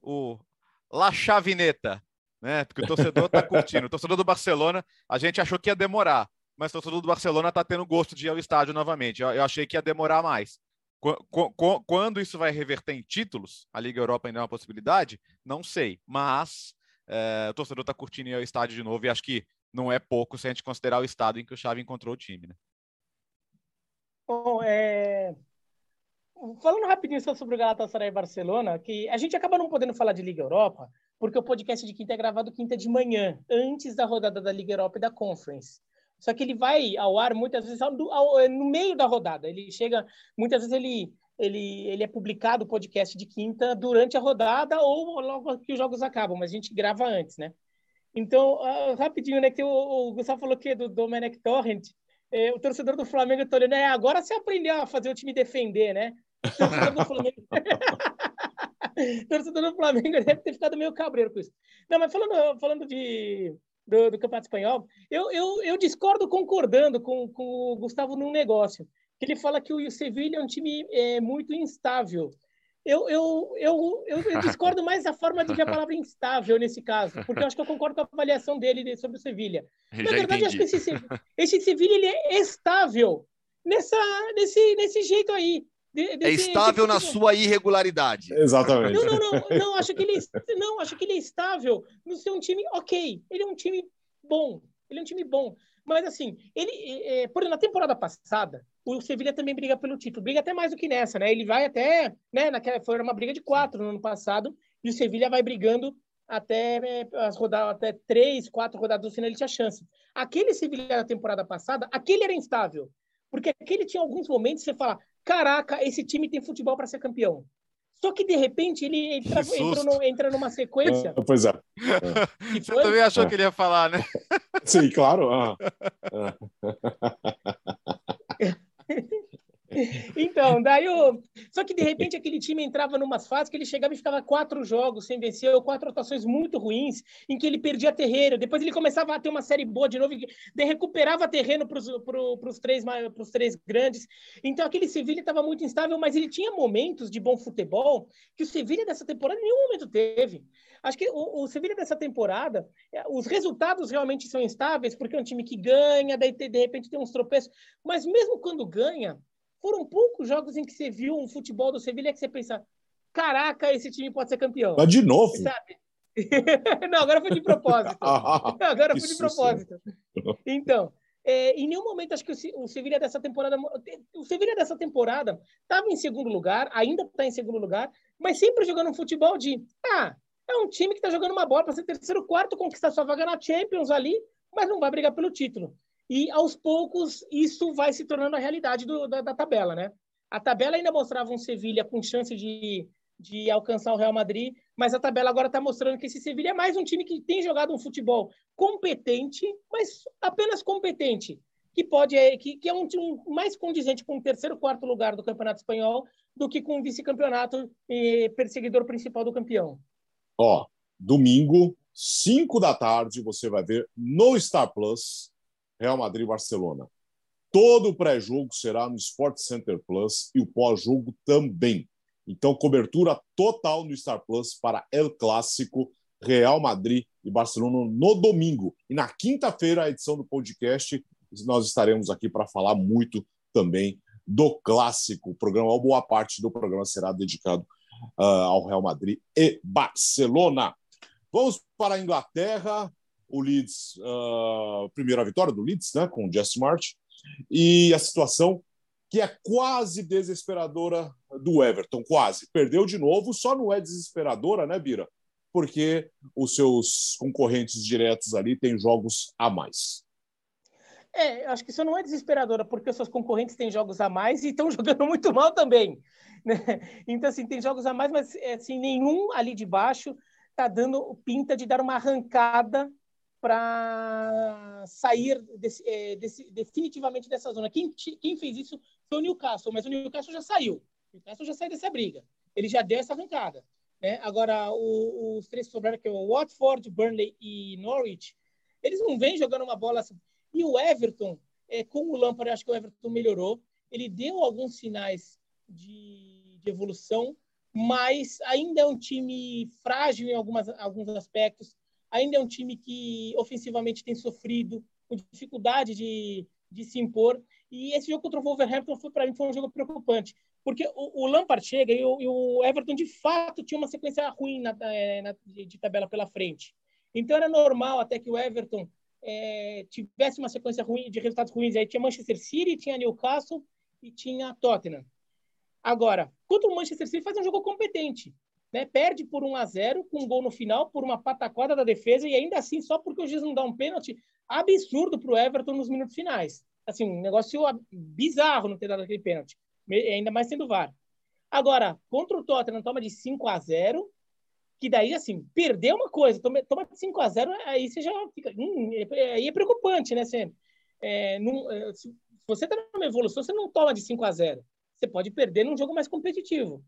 o La Chavineta, né? Porque o torcedor está curtindo. O torcedor do Barcelona, a gente achou que ia demorar, mas o torcedor do Barcelona está tendo gosto de ir ao estádio novamente. Eu, eu achei que ia demorar mais. Quando isso vai reverter em títulos, a Liga Europa ainda é uma possibilidade? Não sei, mas é, o torcedor está curtindo o estádio de novo e acho que não é pouco se a gente considerar o estado em que o Xavi encontrou o time, né? Bom, é... Falando rapidinho só sobre o Galatasaray e Barcelona, que a gente acaba não podendo falar de Liga Europa, porque o podcast de quinta é gravado quinta de manhã, antes da rodada da Liga Europa e da Conference. Só que ele vai ao ar muitas vezes ao, ao, é, no meio da rodada. Ele chega, muitas vezes ele, ele, ele é publicado o podcast de quinta durante a rodada ou logo que os jogos acabam, mas a gente grava antes, né? Então, uh, rapidinho, né? Que o, o Gustavo falou que do Domenech Torrent, é, o torcedor do Flamengo está olhando, é, agora você aprendeu a fazer o time defender, né? O torcedor do Flamengo. torcedor do Flamengo deve ter ficado meio cabreiro com isso. Não, mas falando, falando de, do, do Campeonato Espanhol, eu, eu, eu discordo concordando com, com o Gustavo num negócio, que ele fala que o Sevilla é um time é, muito instável eu, eu, eu, eu, discordo mais da forma de ver a palavra instável nesse caso, porque eu acho que eu concordo com a avaliação dele sobre o Sevilha. Na verdade, acho que esse, esse Sevilha ele é estável nessa, nesse, nesse jeito aí. Desse, é estável na sua irregularidade. Exatamente. Não, não, não, não, acho que ele, não, acho que ele é estável no seu time ok. Ele é um time bom. Ele é um time bom. Mas assim, ele, é, por na temporada passada, o Sevilha também briga pelo título, briga até mais do que nessa, né? Ele vai até, né? Naquela, foi uma briga de quatro no ano passado, e o Sevilha vai brigando até é, as rodadas, até três, quatro rodadas do final ele tinha chance. Aquele Sevilha da temporada passada, aquele era instável, porque aquele tinha alguns momentos que você fala, caraca, esse time tem futebol para ser campeão. Só que de repente ele entra, no, entra numa sequência. Ah, pois é. é. Você também achou é. que ele ia falar, né? Sim, claro. Então, daí o. Só que de repente aquele time entrava numas fases que ele chegava e ficava quatro jogos sem vencer, ou quatro atuações muito ruins, em que ele perdia terreno. Depois ele começava a ter uma série boa de novo, e recuperava terreno para os três, três grandes. Então aquele Sevilha estava muito instável, mas ele tinha momentos de bom futebol que o Sevilha dessa temporada em nenhum momento teve. Acho que o, o Sevilha dessa temporada, é, os resultados realmente são instáveis, porque é um time que ganha, daí de repente tem uns tropeços, mas mesmo quando ganha, foram poucos jogos em que você viu um futebol do Sevilha que você pensa, caraca, esse time pode ser campeão. Mas de novo? Sabe? não, agora foi de propósito. não, agora foi de propósito. Então, é, em nenhum momento acho que o Sevilha dessa temporada, o Sevilha dessa temporada estava em segundo lugar, ainda está em segundo lugar, mas sempre jogando um futebol de, ah, é um time que está jogando uma bola para ser terceiro, quarto, conquistar sua vaga na Champions ali, mas não vai brigar pelo título. E aos poucos isso vai se tornando a realidade do, da, da, tabela, né? A tabela ainda mostrava um Sevilha com chance de, de alcançar o Real Madrid, mas a tabela agora está mostrando que esse Sevilha é mais um time que tem jogado um futebol competente, mas apenas competente, que pode é, que, que é um time mais condizente com o terceiro, quarto lugar do Campeonato Espanhol do que com o vice-campeonato e perseguidor principal do campeão. Ó, domingo, 5 da tarde, você vai ver no Star Plus Real Madrid e Barcelona. Todo o pré-jogo será no Sport Center Plus e o pós-jogo também. Então, cobertura total no Star Plus para El Clássico, Real Madrid e Barcelona no domingo. E na quinta-feira, a edição do podcast, nós estaremos aqui para falar muito também do clássico. O programa, boa parte do programa será dedicado uh, ao Real Madrid e Barcelona. Vamos para a Inglaterra o Leeds, uh, primeira vitória do Leeds, né, com o Jess Smart, e a situação que é quase desesperadora do Everton, quase. Perdeu de novo, só não é desesperadora, né, Bira? Porque os seus concorrentes diretos ali têm jogos a mais. É, acho que isso não é desesperadora, porque os seus concorrentes têm jogos a mais e estão jogando muito mal também. Né? Então, assim, tem jogos a mais, mas assim, nenhum ali de baixo está dando pinta de dar uma arrancada para sair desse, é, desse, definitivamente dessa zona. Quem, quem fez isso foi o Newcastle, mas o Newcastle já saiu. O Newcastle já saiu dessa briga. Ele já deu essa arrancada. Né? Agora, o, os três que sobraram, que é o Watford, Burnley e Norwich, eles não vêm jogando uma bola assim. E o Everton, é, com o Lampard, acho que o Everton melhorou. Ele deu alguns sinais de, de evolução, mas ainda é um time frágil em algumas, alguns aspectos ainda é um time que ofensivamente tem sofrido, com dificuldade de, de se impor. E esse jogo contra o Wolverhampton foi para mim foi um jogo preocupante, porque o, o Lampard chega e o, e o, Everton de fato tinha uma sequência ruim na, é, na, de tabela pela frente. Então era normal até que o Everton é, tivesse uma sequência ruim de resultados ruins. Aí tinha Manchester City, tinha Newcastle e tinha Tottenham. Agora, contra o Manchester City faz um jogo competente. Né? Perde por 1 a 0 com um gol no final, por uma pataquada da defesa, e ainda assim, só porque o juiz não dá um pênalti absurdo para o Everton nos minutos finais. Assim, um negócio bizarro não ter dado aquele pênalti, ainda mais sendo VAR. Agora, contra o Tottenham, toma de 5 a 0 que daí, assim, perder uma coisa, toma, toma de 5 a 0 aí você já fica... Hum, aí é preocupante, né? Você, é, não, é, se você está numa evolução, você não toma de 5 a 0 Você pode perder num jogo mais competitivo.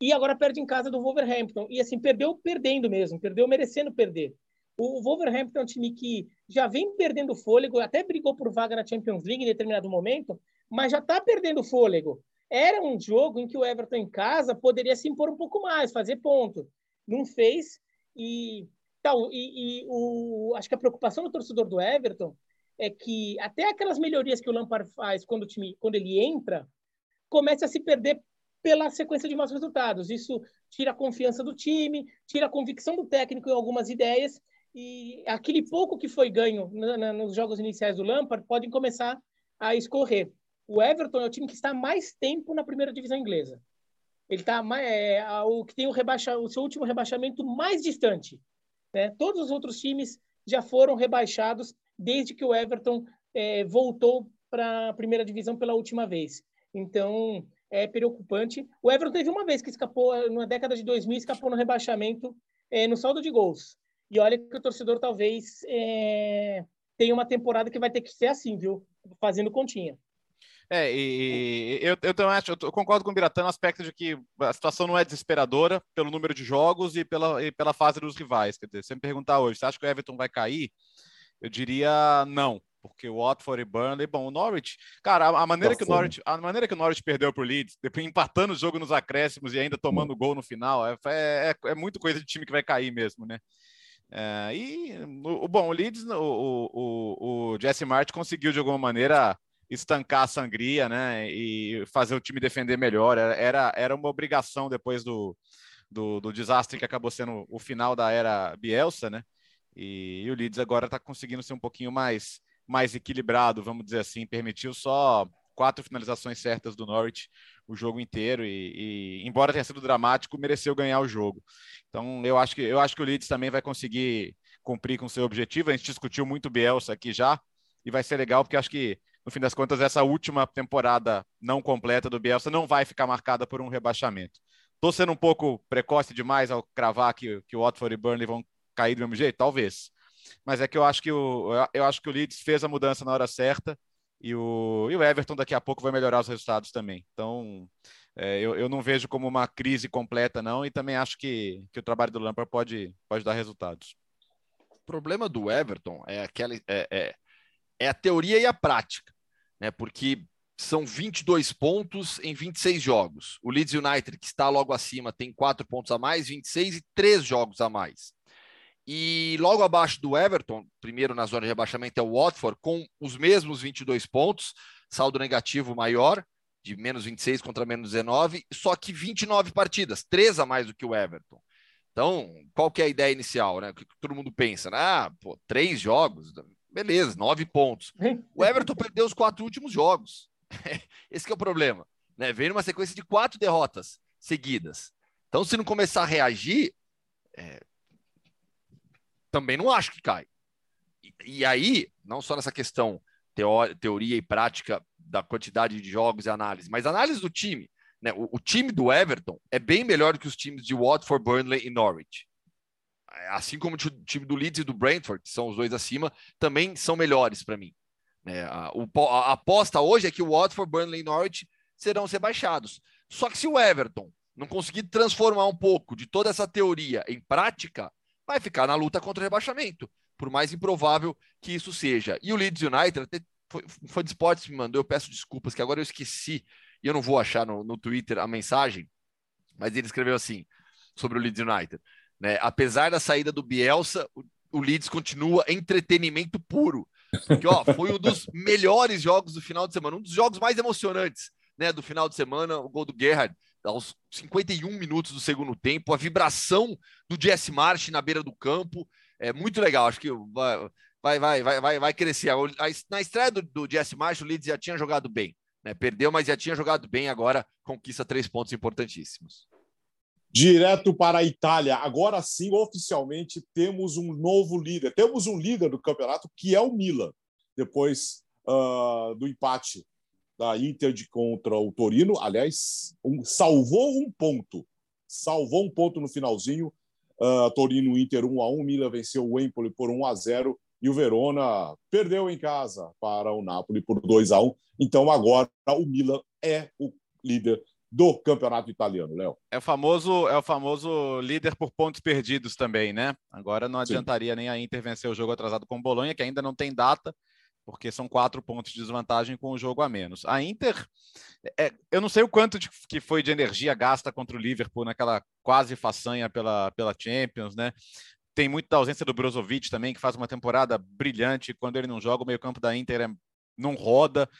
E agora perde em casa do Wolverhampton. E, assim, perdeu perdendo mesmo, perdeu merecendo perder. O Wolverhampton é um time que já vem perdendo fôlego, até brigou por vaga na Champions League em determinado momento, mas já está perdendo fôlego. Era um jogo em que o Everton em casa poderia se impor um pouco mais, fazer ponto. Não fez e tal. E, e o, acho que a preocupação do torcedor do Everton é que até aquelas melhorias que o Lampard faz quando o time, quando ele entra, começa a se perder pela sequência de maus resultados. Isso tira a confiança do time, tira a convicção do técnico em algumas ideias e aquele pouco que foi ganho na, na, nos jogos iniciais do Lampard pode começar a escorrer. O Everton é o time que está mais tempo na primeira divisão inglesa. Ele está é, o que tem o, rebaixa, o seu último rebaixamento mais distante. Né? Todos os outros times já foram rebaixados desde que o Everton é, voltou para a primeira divisão pela última vez. Então, é preocupante. O Everton teve uma vez que escapou, na década de 2000, escapou no rebaixamento é, no saldo de gols. E olha que o torcedor talvez é, tenha uma temporada que vai ter que ser assim, viu? Fazendo continha. É, e, eu, eu também acho, eu concordo com o Biratã no aspecto de que a situação não é desesperadora pelo número de jogos e pela, e pela fase dos rivais. Quer dizer, se me perguntar hoje, você acha que o Everton vai cair? Eu diria não, porque o Watford e Burnley, bom, o Norwich, cara, a, a maneira tá que o Norwich, a maneira que o Norwich perdeu para o Leeds, depois empatando o jogo nos acréscimos e ainda tomando gol no final, é, é, é, é muito coisa de time que vai cair mesmo, né? É, e o bom, o Leeds, o, o, o Jesse Martin conseguiu de alguma maneira estancar a sangria, né? E fazer o time defender melhor. Era, era uma obrigação depois do, do, do desastre que acabou sendo o final da era Bielsa, né? E, e o Leeds agora está conseguindo ser um pouquinho mais, mais equilibrado, vamos dizer assim. Permitiu só quatro finalizações certas do Norwich o jogo inteiro e, e, embora tenha sido dramático, mereceu ganhar o jogo. Então eu acho que eu acho que o Leeds também vai conseguir cumprir com seu objetivo. A gente discutiu muito Bielsa aqui já e vai ser legal porque acho que no fim das contas essa última temporada não completa do Bielsa não vai ficar marcada por um rebaixamento. Estou sendo um pouco precoce demais ao cravar que, que o Watford e Burnley vão cair do mesmo jeito, talvez. Mas é que eu acho que o eu acho que o Leeds fez a mudança na hora certa e o, e o Everton daqui a pouco vai melhorar os resultados também. Então, é, eu, eu não vejo como uma crise completa, não, e também acho que, que o trabalho do Lampard pode, pode dar resultados. O problema do Everton é aquela é, é, é a teoria e a prática, né? Porque são 22 pontos em 26 jogos. O Leeds United, que está logo acima, tem 4 pontos a mais, 26 e 3 jogos a mais. E logo abaixo do Everton, primeiro na zona de rebaixamento, é o Watford, com os mesmos 22 pontos, saldo negativo maior, de menos 26 contra menos 19, só que 29 partidas, três a mais do que o Everton. Então, qual que é a ideia inicial, né? O que todo mundo pensa? Né? Ah, pô, três jogos, beleza, nove pontos. O Everton perdeu os quatro últimos jogos. Esse é o problema. Né? Veio numa sequência de quatro derrotas seguidas. Então, se não começar a reagir, é, também não acho que cai. E, e aí, não só nessa questão teoria e prática da quantidade de jogos e análise, mas análise do time. Né? O, o, time do Everton é bem melhor do que os times de Watford, Burnley e Norwich. Assim como o time do Leeds e do Brentford, que são os dois acima, também são melhores para mim. É, a, a, aposta hoje é que o Watford, Burnley e Norwich serão rebaixados. Só que se o Everton não conseguir transformar um pouco de toda essa teoria em prática, vai ficar na luta contra o rebaixamento, por mais improvável que isso seja. E o Leeds United, até foi, foi de esportes me mandou, eu peço desculpas, que agora eu esqueci, e eu não vou achar no, no Twitter a mensagem, mas ele escreveu assim, sobre o Leeds United. Né? Apesar da saída do Bielsa, o, o Leeds continua entretenimento puro. Porque, ó, foi um dos melhores jogos do final de semana, um dos jogos mais emocionantes né, do final de semana, o gol do Gerrard aos 51 minutos do segundo tempo, a vibração do Jesse March na beira do campo. é muito legal. Acho que vai, vai, vai, vai, vai, crescer. Na estreia do, do Jesse Marsh, o Leeds já tinha jogado bem. Né? Perdeu, mas já tinha jogado bem. Agora conquista três pontos importantíssimos. Direto para a Itália. Agora sim, oficialmente, temos um novo líder. Temos um líder do campeonato que é o Milan. Depois uh, do empate da Inter de contra o Torino. Aliás, um, salvou um ponto. Salvou um ponto no finalzinho. Uh, Torino Inter 1 a 1 Milan venceu o Empoli por 1 a 0 e o Verona perdeu em casa para o Napoli por 2 a 1 Então agora o Milan é o líder do campeonato italiano, Léo. É o famoso é o famoso líder por pontos perdidos também, né? Agora não adiantaria Sim. nem a Inter vencer o jogo atrasado com o Bolonha, que ainda não tem data, porque são quatro pontos de desvantagem com o jogo a menos. A Inter, é, eu não sei o quanto de, que foi de energia gasta contra o Liverpool naquela quase façanha pela, pela Champions, né? Tem muito da ausência do Brozovic também, que faz uma temporada brilhante. Quando ele não joga, o meio-campo da Inter é, não roda.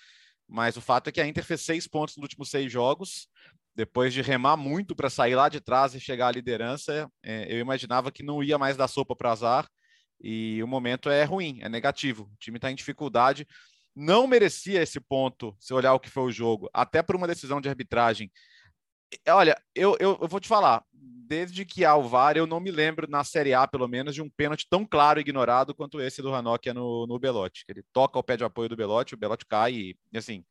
Mas o fato é que a Inter fez seis pontos nos últimos seis jogos. Depois de remar muito para sair lá de trás e chegar à liderança, é, eu imaginava que não ia mais dar sopa para azar e o momento é ruim, é negativo. O time está em dificuldade. Não merecia esse ponto, se olhar o que foi o jogo, até por uma decisão de arbitragem. Olha, eu, eu, eu vou te falar, desde que há o VAR, eu não me lembro, na Série A, pelo menos, de um pênalti tão claro e ignorado quanto esse do Ranocchia no, no Belotti. Ele toca o pé de apoio do Belotti, o Belotti cai e, assim,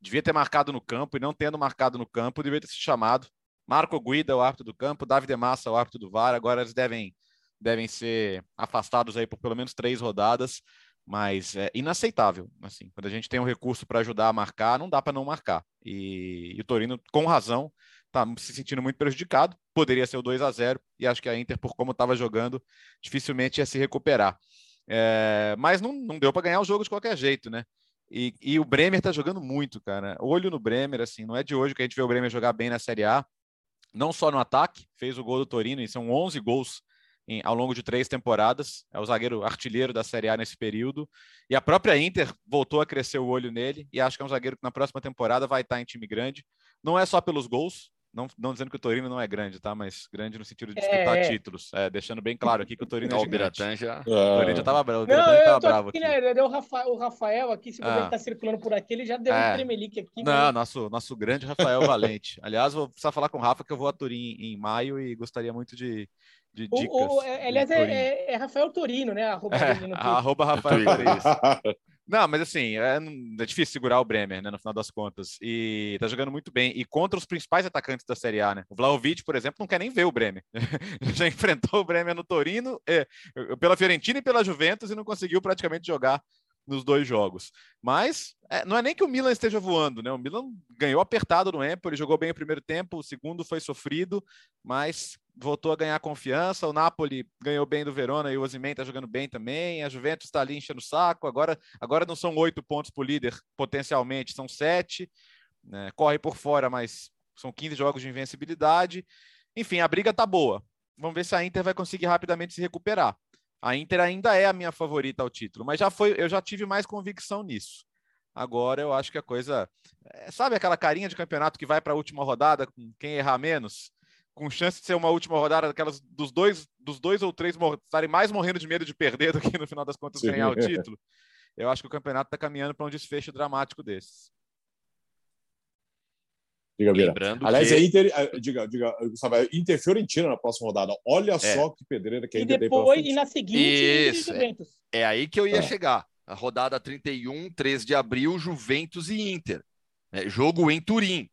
devia ter marcado no campo e não tendo marcado no campo, devia ter se chamado. Marco Guida, o árbitro do campo, David Massa, o árbitro do VAR, agora eles devem devem ser afastados aí por pelo menos três rodadas, mas é inaceitável. Assim, quando a gente tem um recurso para ajudar a marcar, não dá para não marcar. E, e, o Torino, com razão, está se sentindo muito prejudicado. Poderia ser o 2 a 0 e acho que a Inter, por como estava jogando, dificilmente ia se recuperar. É, mas não, não deu para ganhar o jogo de qualquer jeito, né? E, e o Bremer está jogando muito, cara. Olho no Bremer, assim, não é de hoje que a gente vê o Bremer jogar bem na Série A. Não só no ataque, fez o gol do Torino, e são 11 gols em, ao longo de três temporadas. É o zagueiro artilheiro da Série A nesse período. E a própria Inter voltou a crescer o olho nele e acho que é um zagueiro que na próxima temporada vai estar em time grande. Não é só pelos gols, não, não, dizendo que o Torino não é grande, tá? Mas grande no sentido de disputar é, é. títulos. É, deixando bem claro aqui que o Torino é gigante. O já... O Torino já tava bravo. O não, eu tava bravo aqui, aqui. Né? O, Rafael, o Rafael aqui, se ah. tá circulando por aqui, ele já deu é. um tremelique aqui. Não, mas... nosso, nosso grande Rafael Valente. Aliás, vou precisar falar com o Rafa que eu vou a Turim em maio e gostaria muito de, de dicas. O, o, é, aliás, é, é, é, Rafael Torino, né? Arroba, é, arroba Rafael Torino. Não, mas assim, é, é, difícil segurar o Bremer, né, no final das contas. E tá jogando muito bem. E contra os principais atacantes da Série A, né? O Vlaovic, por exemplo, não quer nem ver o Bremer. Já enfrentou o Bremer no Torino, é, pela Fiorentina e pela Juventus e não conseguiu praticamente jogar nos dois jogos. Mas é, não é nem que o Milan esteja voando, né? O Milan ganhou apertado no Empoli, jogou bem o primeiro tempo, o segundo foi sofrido, mas voltou a ganhar confiança. O Napoli ganhou bem do Verona e o Osimhen está jogando bem também. A Juventus está ali enchendo o saco. Agora, agora não são oito pontos para o líder, potencialmente, são sete. Né? Corre por fora, mas são 15 jogos de invencibilidade. Enfim, a briga tá boa. Vamos ver se a Inter vai conseguir rapidamente se recuperar. A Inter ainda é a minha favorita ao título, mas já foi, eu já tive mais convicção nisso. Agora eu acho que a coisa, é, sabe aquela carinha de campeonato que vai para a última rodada com quem errar menos, com chance de ser uma última rodada daquelas dos dois, dos dois ou três estarem mais morrendo de medo de perder do que no final das contas Sim. ganhar o título. Eu acho que o campeonato está caminhando para um desfecho dramático desses. Diga, Lembrando Aliás, que... é Inter, diga, diga, Gustavo, é Inter Fiorentina na próxima rodada. Olha é. só que pedreira que a Inter e depois, E na seguinte, Isso, é, é, aí que eu ia é. chegar. A rodada 31, 3 de abril, Juventus e Inter. É, jogo em Turim.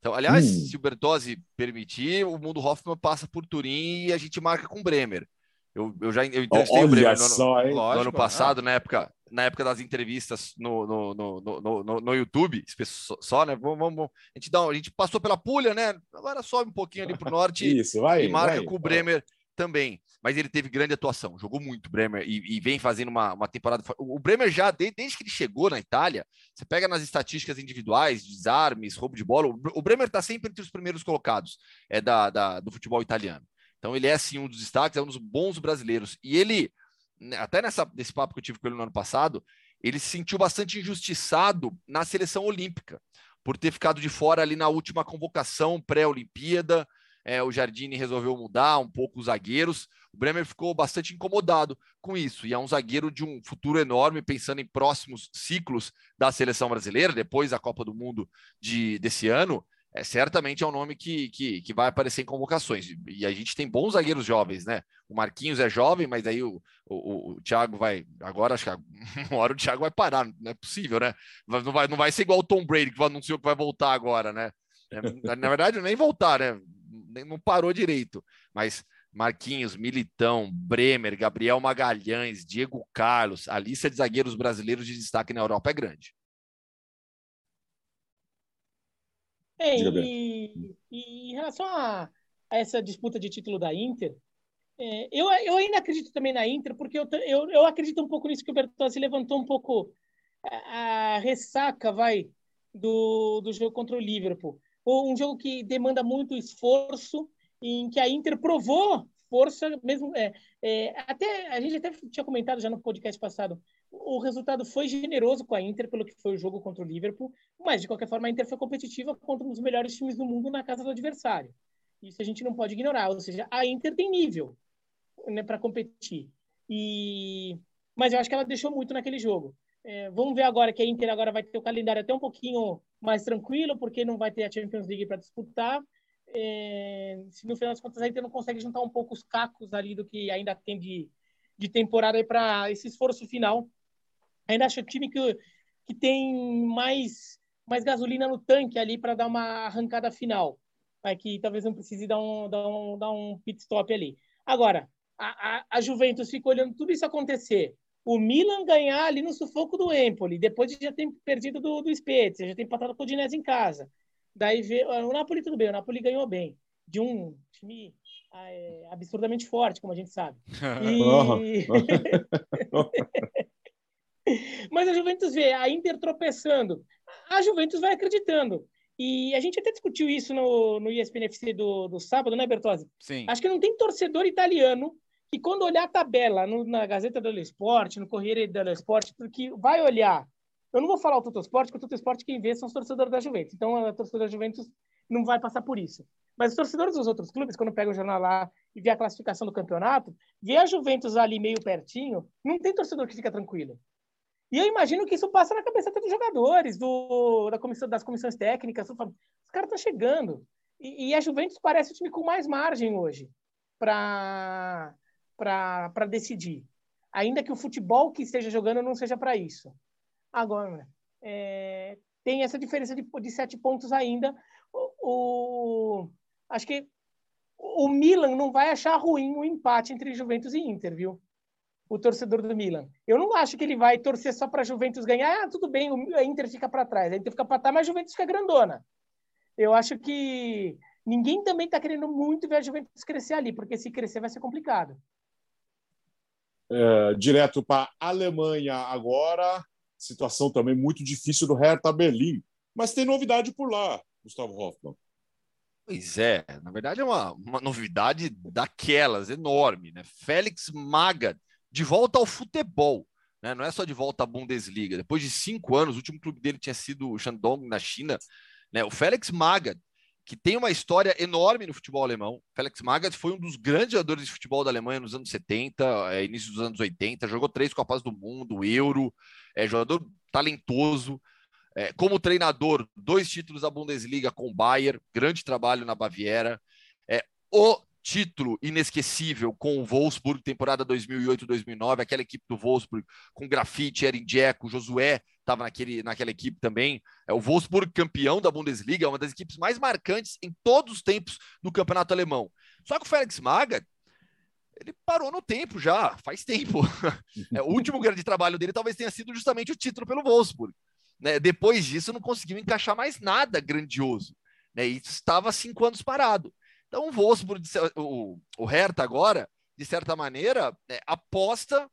Então, aliás, hum. se o Bertozzi permitir, o Mundo Hoffman passa por Turim e a gente marca com o Bremer. Eu, eu já eu entrevistei Olha o Bremer no, só, no, no ano passado, ah. na época na época das entrevistas no, no, no, no, no YouTube, só, né? Vamos, vamos, a, gente dá, a gente passou pela Pulha, né? Agora sobe um pouquinho ali para o norte Isso, vai, e marca vai, com o Bremer vai. Também. Mas ele teve grande atuação, jogou muito Bremer e, e, vem fazendo uma, uma temporada. O Bremer já, desde, que ele chegou na Itália, você pega nas estatísticas individuais, desarmes, roubo de bola, o, o Bremer está sempre entre os primeiros colocados é da, da, do futebol italiano. Então ele é sim um dos destaques, é um dos bons brasileiros. E ele né, até nessa, nesse papo que eu tive com ele no ano passado, ele se sentiu bastante injustiçado na seleção olímpica, por ter ficado de fora ali na última convocação pré-Olimpíada. É, o Jardine resolveu mudar um pouco os zagueiros. O Bremer ficou bastante incomodado com isso. E é um zagueiro de um futuro enorme, pensando em próximos ciclos da seleção brasileira, depois da Copa do Mundo de, desse ano. É, certamente é um nome que, que, que vai aparecer em convocações. E a gente tem bons zagueiros jovens, né? O Marquinhos é jovem, mas aí o, o, o Thiago vai. Agora acho que uma hora o Thiago vai parar, não é possível, né? Não vai, não vai ser igual o Tom Brady, que anunciou que vai voltar agora, né? É, na verdade, nem voltar, né? Não parou direito. Mas Marquinhos, Militão, Bremer, Gabriel Magalhães, Diego Carlos, a lista de zagueiros brasileiros de destaque na Europa é grande. É, e, e, em relação a, a, essa disputa de título da Inter, é, eu, eu ainda acredito também na Inter, porque eu, eu, eu acredito um pouco nisso que o Bertozzi levantou um pouco a, a ressaca, vai, do, do jogo contra o Liverpool. Um jogo que demanda muito esforço, em que a Inter provou força, mesmo. É, é, até a gente até tinha comentado já no podcast passado. O resultado foi generoso com a Inter pelo que foi o jogo contra o Liverpool, mas de qualquer forma a Inter foi competitiva contra um dos melhores times do mundo na casa do adversário. Isso a gente não pode ignorar. Ou seja, a Inter tem nível né, para competir. E mas eu acho que ela deixou muito naquele jogo. É, vamos ver agora que a Inter agora vai ter o calendário até um pouquinho mais tranquilo, porque não vai ter a Champions League para disputar é, se no final das contas a Inter não consegue juntar um pouco os cacos ali do que ainda tem de, de temporada para esse esforço final. Ainda acho o time que, que tem mais, mais gasolina no tanque ali para dar uma arrancada final. É que talvez não precise dar um, dar um, dar um pit stop ali. Agora, a, a, a Juventus fica olhando tudo isso acontecer. O Milan ganhar ali no sufoco do Empoli, depois de já ter perdido do, do Spezia, já tem empatado com o Dinese em casa. Daí vê, o Napoli tudo bem, o Napoli ganhou bem de um time é, absurdamente forte, como a gente sabe. E... Mas a Juventus vê a Inter tropeçando, a Juventus vai acreditando. E a gente até discutiu isso no, no ESPN FC do, do sábado, né, Bertozzi? Sim. Acho que não tem torcedor italiano que quando olhar a tabela no, na Gazeta dello Sport, no Corriere dello Sport, que vai olhar eu não vou falar o Toto Sport, porque o Toto Sport quem vê são os torcedores da Juventus. Então, a torcedora da Juventus não vai passar por isso. Mas os torcedores dos outros clubes, quando pegam o jornal lá e vê a classificação do campeonato, vê a Juventus ali meio pertinho, não tem torcedor que fica tranquilo. E eu imagino que isso passa na cabeça dos jogadores, do, da comissão, das comissões técnicas. Os caras estão chegando. E, e, a Juventus parece o time com mais margem hoje para decidir. Ainda que o futebol que esteja jogando não seja para isso. Agora, é, tem essa diferença de, de sete pontos ainda. O, o, acho que o Milan não vai achar ruim o empate entre Juventus e Inter, viu? O torcedor do Milan. Eu não acho que ele vai torcer só para a Juventus ganhar. Ah, tudo bem, o Inter fica para trás. A Inter fica para trás, mas a Juventus fica grandona. Eu acho que ninguém também está querendo muito ver a Juventus crescer ali, porque se crescer vai ser complicado. É, direto para a Alemanha agora situação também muito difícil do Hertha Berlim. Mas tem novidade por lá, Gustavo Hoffmann. Pois é, na verdade é uma, uma novidade daquelas, enorme, né? Félix Maga, de volta ao futebol, né? Não é só de volta à Bundesliga. Depois de cinco anos, o último clube dele tinha sido o Shandong, na China. Né? O Félix Maga, que tem uma história enorme no futebol alemão. Félix Maga foi um dos grandes jogadores de futebol da Alemanha nos anos 70, é, início dos anos 80, jogou três Copas do Mundo, Euro, é jogador talentoso. É, como treinador, dois títulos da Bundesliga com o Bayern, grande trabalho na Baviera. É, o título inesquecível com o Wolfsburg, temporada 2008-2009, aquela equipe do Wolfsburg com Grafite, Erin Dzeko, Josué estava naquele, naquela equipe também. É o Wolfsburg campeão da Bundesliga, é uma das equipes mais marcantes em todos os tempos do campeonato alemão. Só que o Felix Maga ele parou no tempo já, faz tempo. É, o último grande trabalho dele talvez tenha sido justamente o título pelo Wolfsburg. Né? Depois disso, não conseguiu encaixar mais nada grandioso. Né? E estava cinco anos parado. Então, o Wolfsburg, o, o Hertha agora, de certa maneira, é, aposta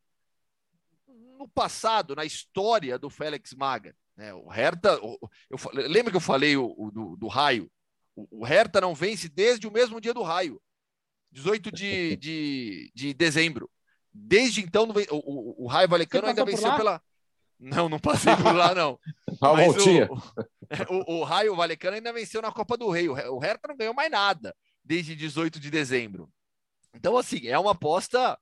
no passado, na história do Félix Maga. Né? O Hertha, o, eu, lembra que eu falei o, o do, do, raio? O, o Hertha não vence desde o mesmo dia do raio. 18 de, de, de dezembro. Desde então, o, o, o Raio Valecano ainda venceu pela. Não, não passei por lá, não. Mas o, o, o, Raio Valecano ainda venceu na Copa do Rei. O Hertha não ganhou mais nada desde 18 de dezembro. Então, assim, é uma aposta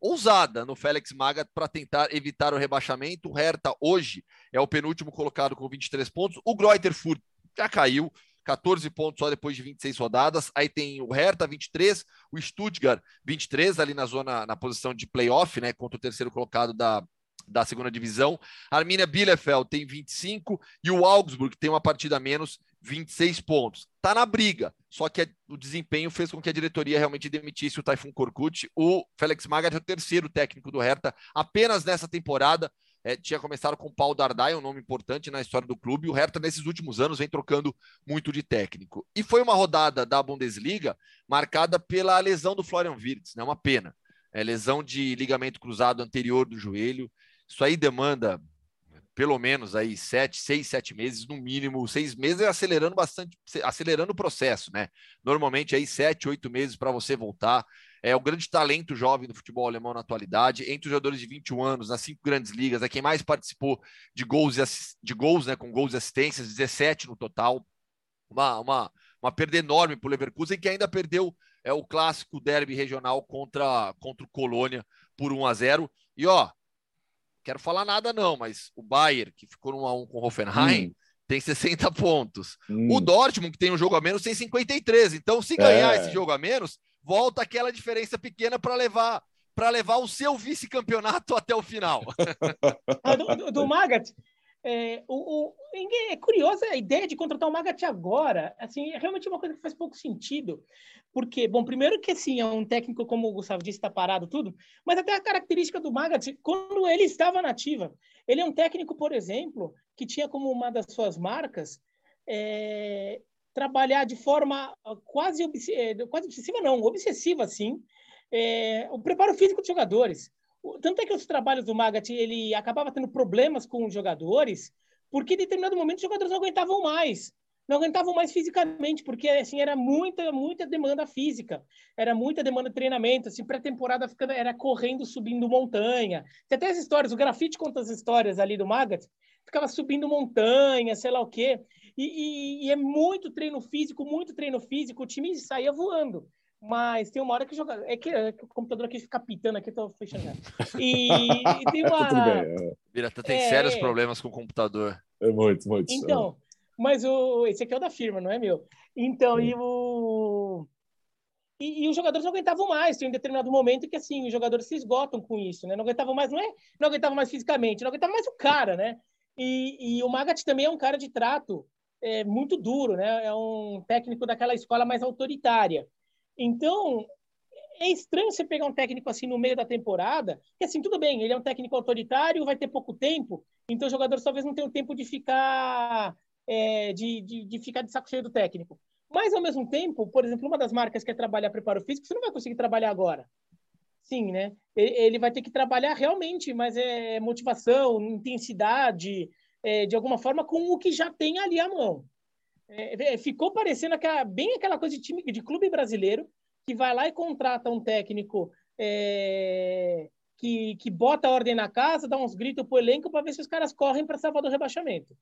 ousada no Félix Magath para tentar evitar o rebaixamento. O Hertha hoje é o penúltimo colocado com 23 pontos. O Greuterfurt já caiu, 14 pontos só depois de 26 rodadas. Aí tem o Hertha 23, o Stuttgart 23 ali na zona na posição de playoff, né, contra o terceiro colocado da da segunda divisão. Arminia Bielefeld tem 25 e o Augsburg tem uma partida a menos, 26 pontos. Tá na briga, só que o desempenho fez com que a diretoria realmente demitisse o Taifun Korkut. O Felix Magath é o terceiro técnico do Hertha apenas nessa temporada. É, tinha começado com o Paul Dardai, um nome importante na história do clube. O Hertha, nesses últimos anos, vem trocando muito de técnico. E foi uma rodada da Bundesliga marcada pela lesão do Florian Wirtz, né? Uma pena. É, lesão de ligamento cruzado anterior do joelho. Isso aí demanda pelo menos aí sete, seis, sete meses, no mínimo seis meses, acelerando bastante, acelerando o processo, né? Normalmente aí sete, oito meses para você voltar. É o grande talento jovem do futebol alemão na atualidade, entre os jogadores de 21 anos, nas cinco grandes ligas, é quem mais participou de gols, de gols, né? Com gols e assistências, 17 no total. Uma, uma, uma perda enorme para o Leverkusen, que ainda perdeu é o clássico derby regional contra, contra o Colônia por 1 a 0 E ó, quero falar nada não, mas o Bayern, que ficou 1 a 1 com o Hoffenheim, hum. tem 60 pontos. Hum. O Dortmund, que tem um jogo a menos, tem 53. Então, se ganhar é. esse jogo a menos, volta aquela diferença pequena para levar para levar o seu vice-campeonato até o final. Ah, do, do, do Magat, é, o, o, é curiosa a ideia de contratar o Magat agora. Assim, é realmente uma coisa que faz pouco sentido. Porque, bom, primeiro que assim, é um técnico, como o Gustavo disse, está parado tudo, mas até a característica do Magath, quando ele estava nativa. Ele é um técnico, por exemplo, que tinha como uma das suas marcas é, trabalhar de forma quase, é, quase obsessiva, não, obsessiva, assim, é, o preparo físico dos jogadores. Tanto é que os trabalhos do Magath, ele acabava tendo problemas com os jogadores, porque em determinado momento os jogadores não aguentavam mais não aguentavam mais fisicamente, porque assim era muita, muita demanda física, era muita demanda de treinamento, assim, pré-temporada era correndo, subindo montanha. Tem até as histórias, o grafite conta as histórias ali do Magat, ficava subindo montanha, sei lá o quê. E, e, e, é muito treino físico, muito treino físico, o time saía voando. Mas tem uma hora que joga. É que, é que o computador aqui fica pitando aqui, tô fechando. E, e tem uma. Tudo bem. É. Birata tem é... sérios problemas com o computador. É muito, muito. Então, mas o, esse aqui é o da firma, não é meu. Então, e o. E, e, os jogadores não aguentavam mais. Tem um determinado momento que, assim, os jogadores se esgotam com isso, né? Não aguentavam mais, não é? Não aguentavam mais fisicamente, não aguentavam mais o cara, né? E, e o Magat também é um cara de trato é, muito duro, né? É um técnico daquela escola mais autoritária. Então, é estranho você pegar um técnico assim no meio da temporada, que assim, tudo bem, ele é um técnico autoritário, vai ter pouco tempo, então os jogadores talvez não tenham tempo de ficar é, de, de, de, ficar de saco cheio do técnico. Mas, ao mesmo tempo, por exemplo, uma das marcas que é trabalhar preparo físico, você não vai conseguir trabalhar agora. Sim, né? Ele vai ter que trabalhar realmente, mas é motivação, intensidade, é, de alguma forma, com o que já tem ali à mão. É, é, ficou parecendo aquela, bem aquela coisa de time de clube brasileiro que vai lá e contrata um técnico é, que, que bota a ordem na casa, dá uns gritos pro elenco para ver se os caras correm para salvar do rebaixamento.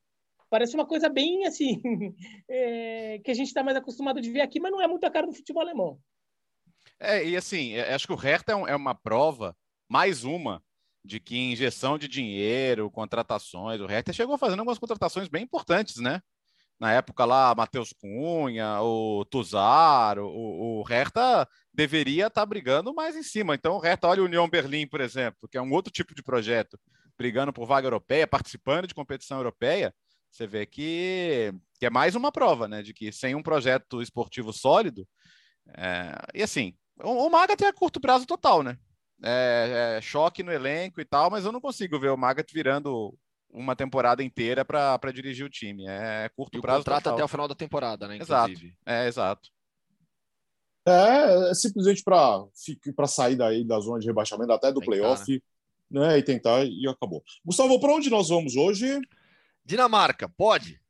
Parece uma coisa bem assim, é, que a gente está mais acostumado de ver aqui, mas não é muito a cara do futebol alemão. É, e assim, é, acho que o Hertha é, é uma prova, mais uma, de que injeção de dinheiro, contratações, o Hertha chegou fazendo algumas contratações bem importantes, né? Na época lá, Matheus Cunha, o Tuzar, o, o Hertha deveria estar tá brigando mais em cima. Então, o Hertha, olha o União Berlim, por exemplo, que é um outro tipo de projeto, brigando por vaga europeia, participando de competição europeia você vê que, que é mais uma prova, né? De que sem um projeto esportivo sólido. É, e assim, o, o Magat é a curto prazo total, né? É, é, choque no elenco e tal, mas eu não consigo ver o Magat virando uma temporada inteira para dirigir o time. É curto e prazo. Contrato total. até o final da temporada, né? Inclusive. Exato. É, exato. É, é simplesmente para sair daí da zona de rebaixamento, até do playoff, né? né? E tentar e acabou. Gustavo, para onde nós vamos hoje? Dinamarca, pode?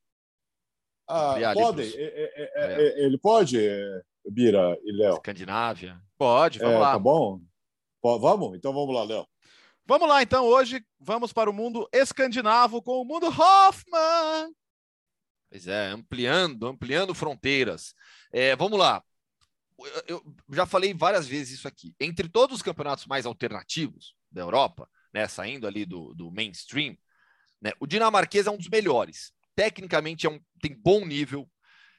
Ah, pode? É, é, é, ele pode, Bira e Léo? Escandinávia? Pode, vamos lá. Tá bom? Vamos? Então vamos lá, Léo. Vamos lá, então. Hoje vamos para o mundo escandinavo com o mundo Hoffman. Pois é, ampliando, ampliando fronteiras. É, vamos lá. eu já falei várias vezes isso aqui. Entre todos os campeonatos mais alternativos da Europa, né, saindo ali do, do mainstream, né, o dinamarquês é um dos melhores. Tecnicamente é um, tem bom nível.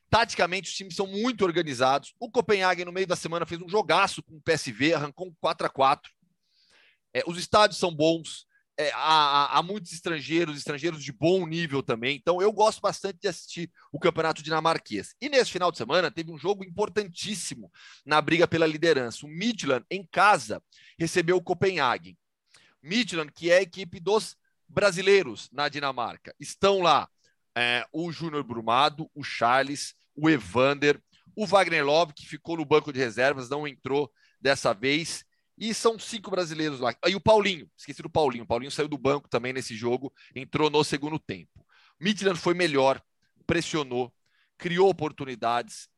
Taticamente, os times são muito organizados. O Copenhague, no meio da semana, fez um jogaço com o PSV, arrancou um 4 a 4 é, Os estádios são bons é, há, há, muitos estrangeiros, estrangeiros de bom nível também. Então, eu gosto bastante de assistir o campeonato dinamarquês. E nesse final de semana, teve um jogo importantíssimo na briga pela liderança. O Midland, em casa, recebeu o Copenhagen. Midland, que é a equipe dos brasileiros na Dinamarca. Estão lá é, o Júnior Brumado, o Charles, o Evander, o Wagner Love, que ficou no banco de reservas, não entrou dessa vez, e são cinco brasileiros lá. Aí o Paulinho, esqueci do Paulinho. O Paulinho saiu do banco também nesse jogo, entrou no segundo tempo. Midland foi melhor, pressionou, criou oportunidades,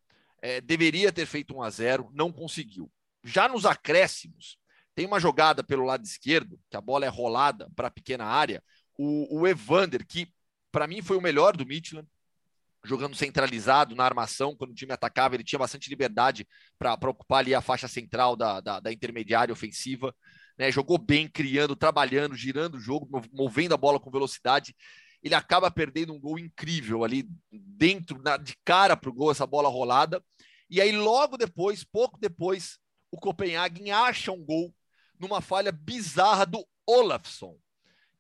é, deveria ter feito 1 a 0 não conseguiu. Já nos acréscimos, tem uma jogada pelo lado esquerdo, que a bola é rolada para a pequena área. O, o Evander, que para mim foi o melhor do Midland, jogando centralizado na armação, quando o time atacava, ele tinha bastante liberdade para ocupar ali a faixa central da, da, da intermediária ofensiva. Né? Jogou bem, criando, trabalhando, girando o jogo, movendo a bola com velocidade. Ele acaba perdendo um gol incrível ali dentro, na, de cara para o gol, essa bola rolada. E aí, logo depois, pouco depois, o Copenhagen acha um gol numa falha bizarra do Olafsson,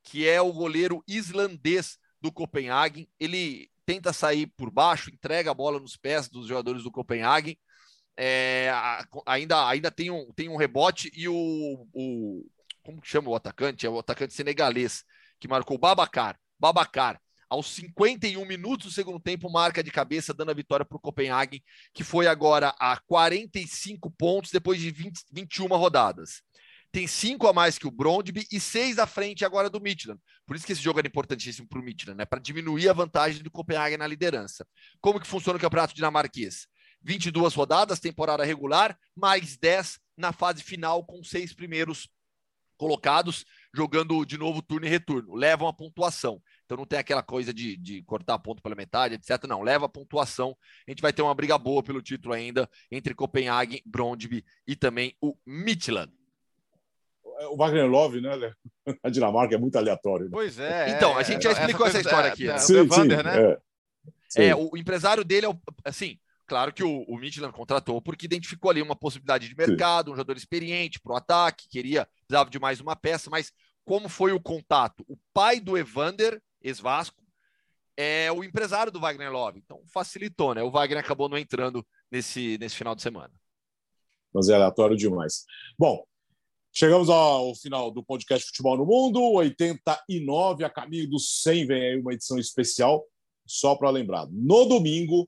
que é o goleiro islandês do Copenhagen. Ele tenta sair por baixo, entrega a bola nos pés dos jogadores do Copenhagen. É, ainda, ainda tem, um, tem um rebote e o, o. Como chama o atacante? É o atacante senegalês que marcou Babacar. Babacar, aos 51 minutos do segundo tempo, marca de cabeça, dando a vitória para o Copenhagen, que foi agora a 45 pontos depois de 20, 21 rodadas tem cinco a mais que o Brondby e seis à frente agora do Midland. Por isso que esse jogo era importantíssimo para o Midland, né? Para diminuir a vantagem do Copenhague na liderança. Como que funciona o campeonato dinamarquês? 22 rodadas, temporada regular, mais 10 na fase final com seis primeiros colocados jogando de novo turno e retorno. Levam a pontuação. Então não tem aquela coisa de, de cortar ponto pela metade, etc. Não, leva a pontuação. A gente vai ter uma briga boa pelo título ainda entre Copenhague, Brondby e também o Midland. É, o Wagner Love, né? A Dinamarca é muito aleatório. Né? Pois é. Então, a gente já explicou essa, essa história aqui. É, sim, Evander, sim, né? É. é. o empresário dele é o, assim. Claro que o, o Midland contratou porque identificou ali uma possibilidade de mercado, sim. um jogador experiente para o ataque, queria, precisava de mais uma peça, mas como foi o contato? O pai do Evander, ex-Vasco, é o empresário do Wagner Love. Então facilitou, né? O Wagner acabou não entrando nesse, nesse final de semana. Mas é aleatório demais. Bom, Chegamos ao final do podcast Futebol no Mundo, 89, a caminho dos 100 vem aí uma edição especial, só para lembrar. No domingo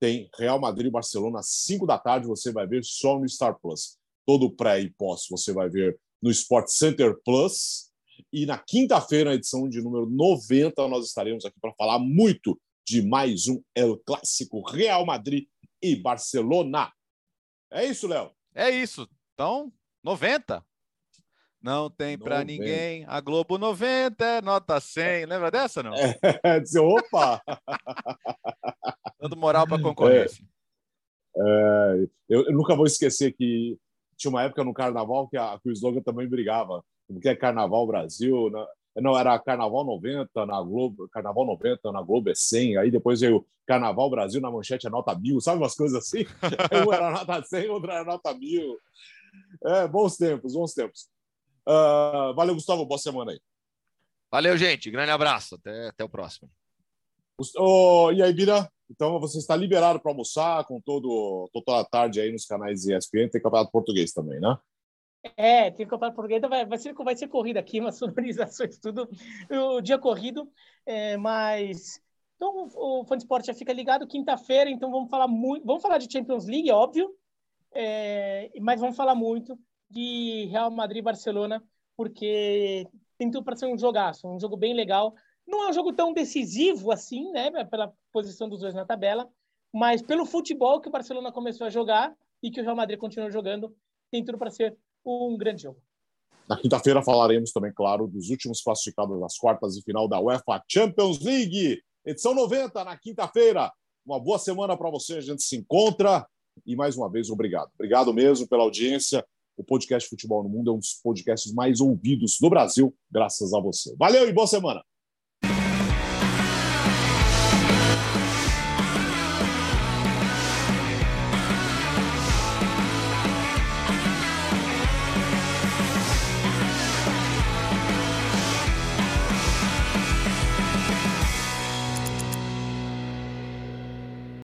tem Real Madrid e Barcelona, às 5 da tarde, você vai ver só no Star Plus. Todo pré e pós você vai ver no Sport Center Plus. E na quinta-feira, na edição de número 90, nós estaremos aqui para falar muito de mais um El Clássico Real Madrid e Barcelona. É isso, Léo? É isso. Então, 90. Não tem para ninguém. A Globo 90 é nota 100. Lembra dessa, não? É, opa! Dando moral para concorrência. É, é, eu, eu, nunca vou esquecer que tinha uma época no Carnaval que, a, que o slogan também brigava. Porque é Carnaval Brasil, né? não, era Carnaval 90 na Globo, Carnaval 90 na Globo é 100, aí depois veio Carnaval Brasil na manchete é nota mil, sabe umas coisas assim? um era nota 100, outro era nota mil. É, bons tempos, bons tempos. Uh, valeu, Gustavo. Boa semana aí. Valeu, gente. Grande abraço. Até, até o próximo. Oh, e aí, Bira? Então você está liberado para almoçar com todo, toda a tarde aí nos canais ESPN. Tem campeonato português também, né? É, tem campeonato português. Então vai, vai, ser, vai ser corrida aqui, umas sonorizações, tudo. O dia corrido, é, mas. Então o Fã de Esporte já fica ligado. Quinta-feira, então vamos falar muito. Vamos falar de Champions League, é óbvio. É, mas vamos falar muito de Real Madrid e Barcelona, porque tem tudo para ser um jogaço, um jogo bem legal. Não é um jogo tão decisivo assim, né, pela posição dos dois na tabela, mas pelo futebol que o Barcelona começou a jogar e que o Real Madrid continua jogando, tem tudo para ser um grande jogo. Na quinta-feira falaremos também, claro, dos últimos classificados das quartas de final da UEFA Champions League, edição 90 na quinta-feira. Uma boa semana para você, a gente se encontra E mais uma vez, obrigado. Obrigado mesmo pela audiência. O podcast Futebol no Mundo é um dos podcasts mais ouvidos do Brasil, graças a você. Valeu e boa semana!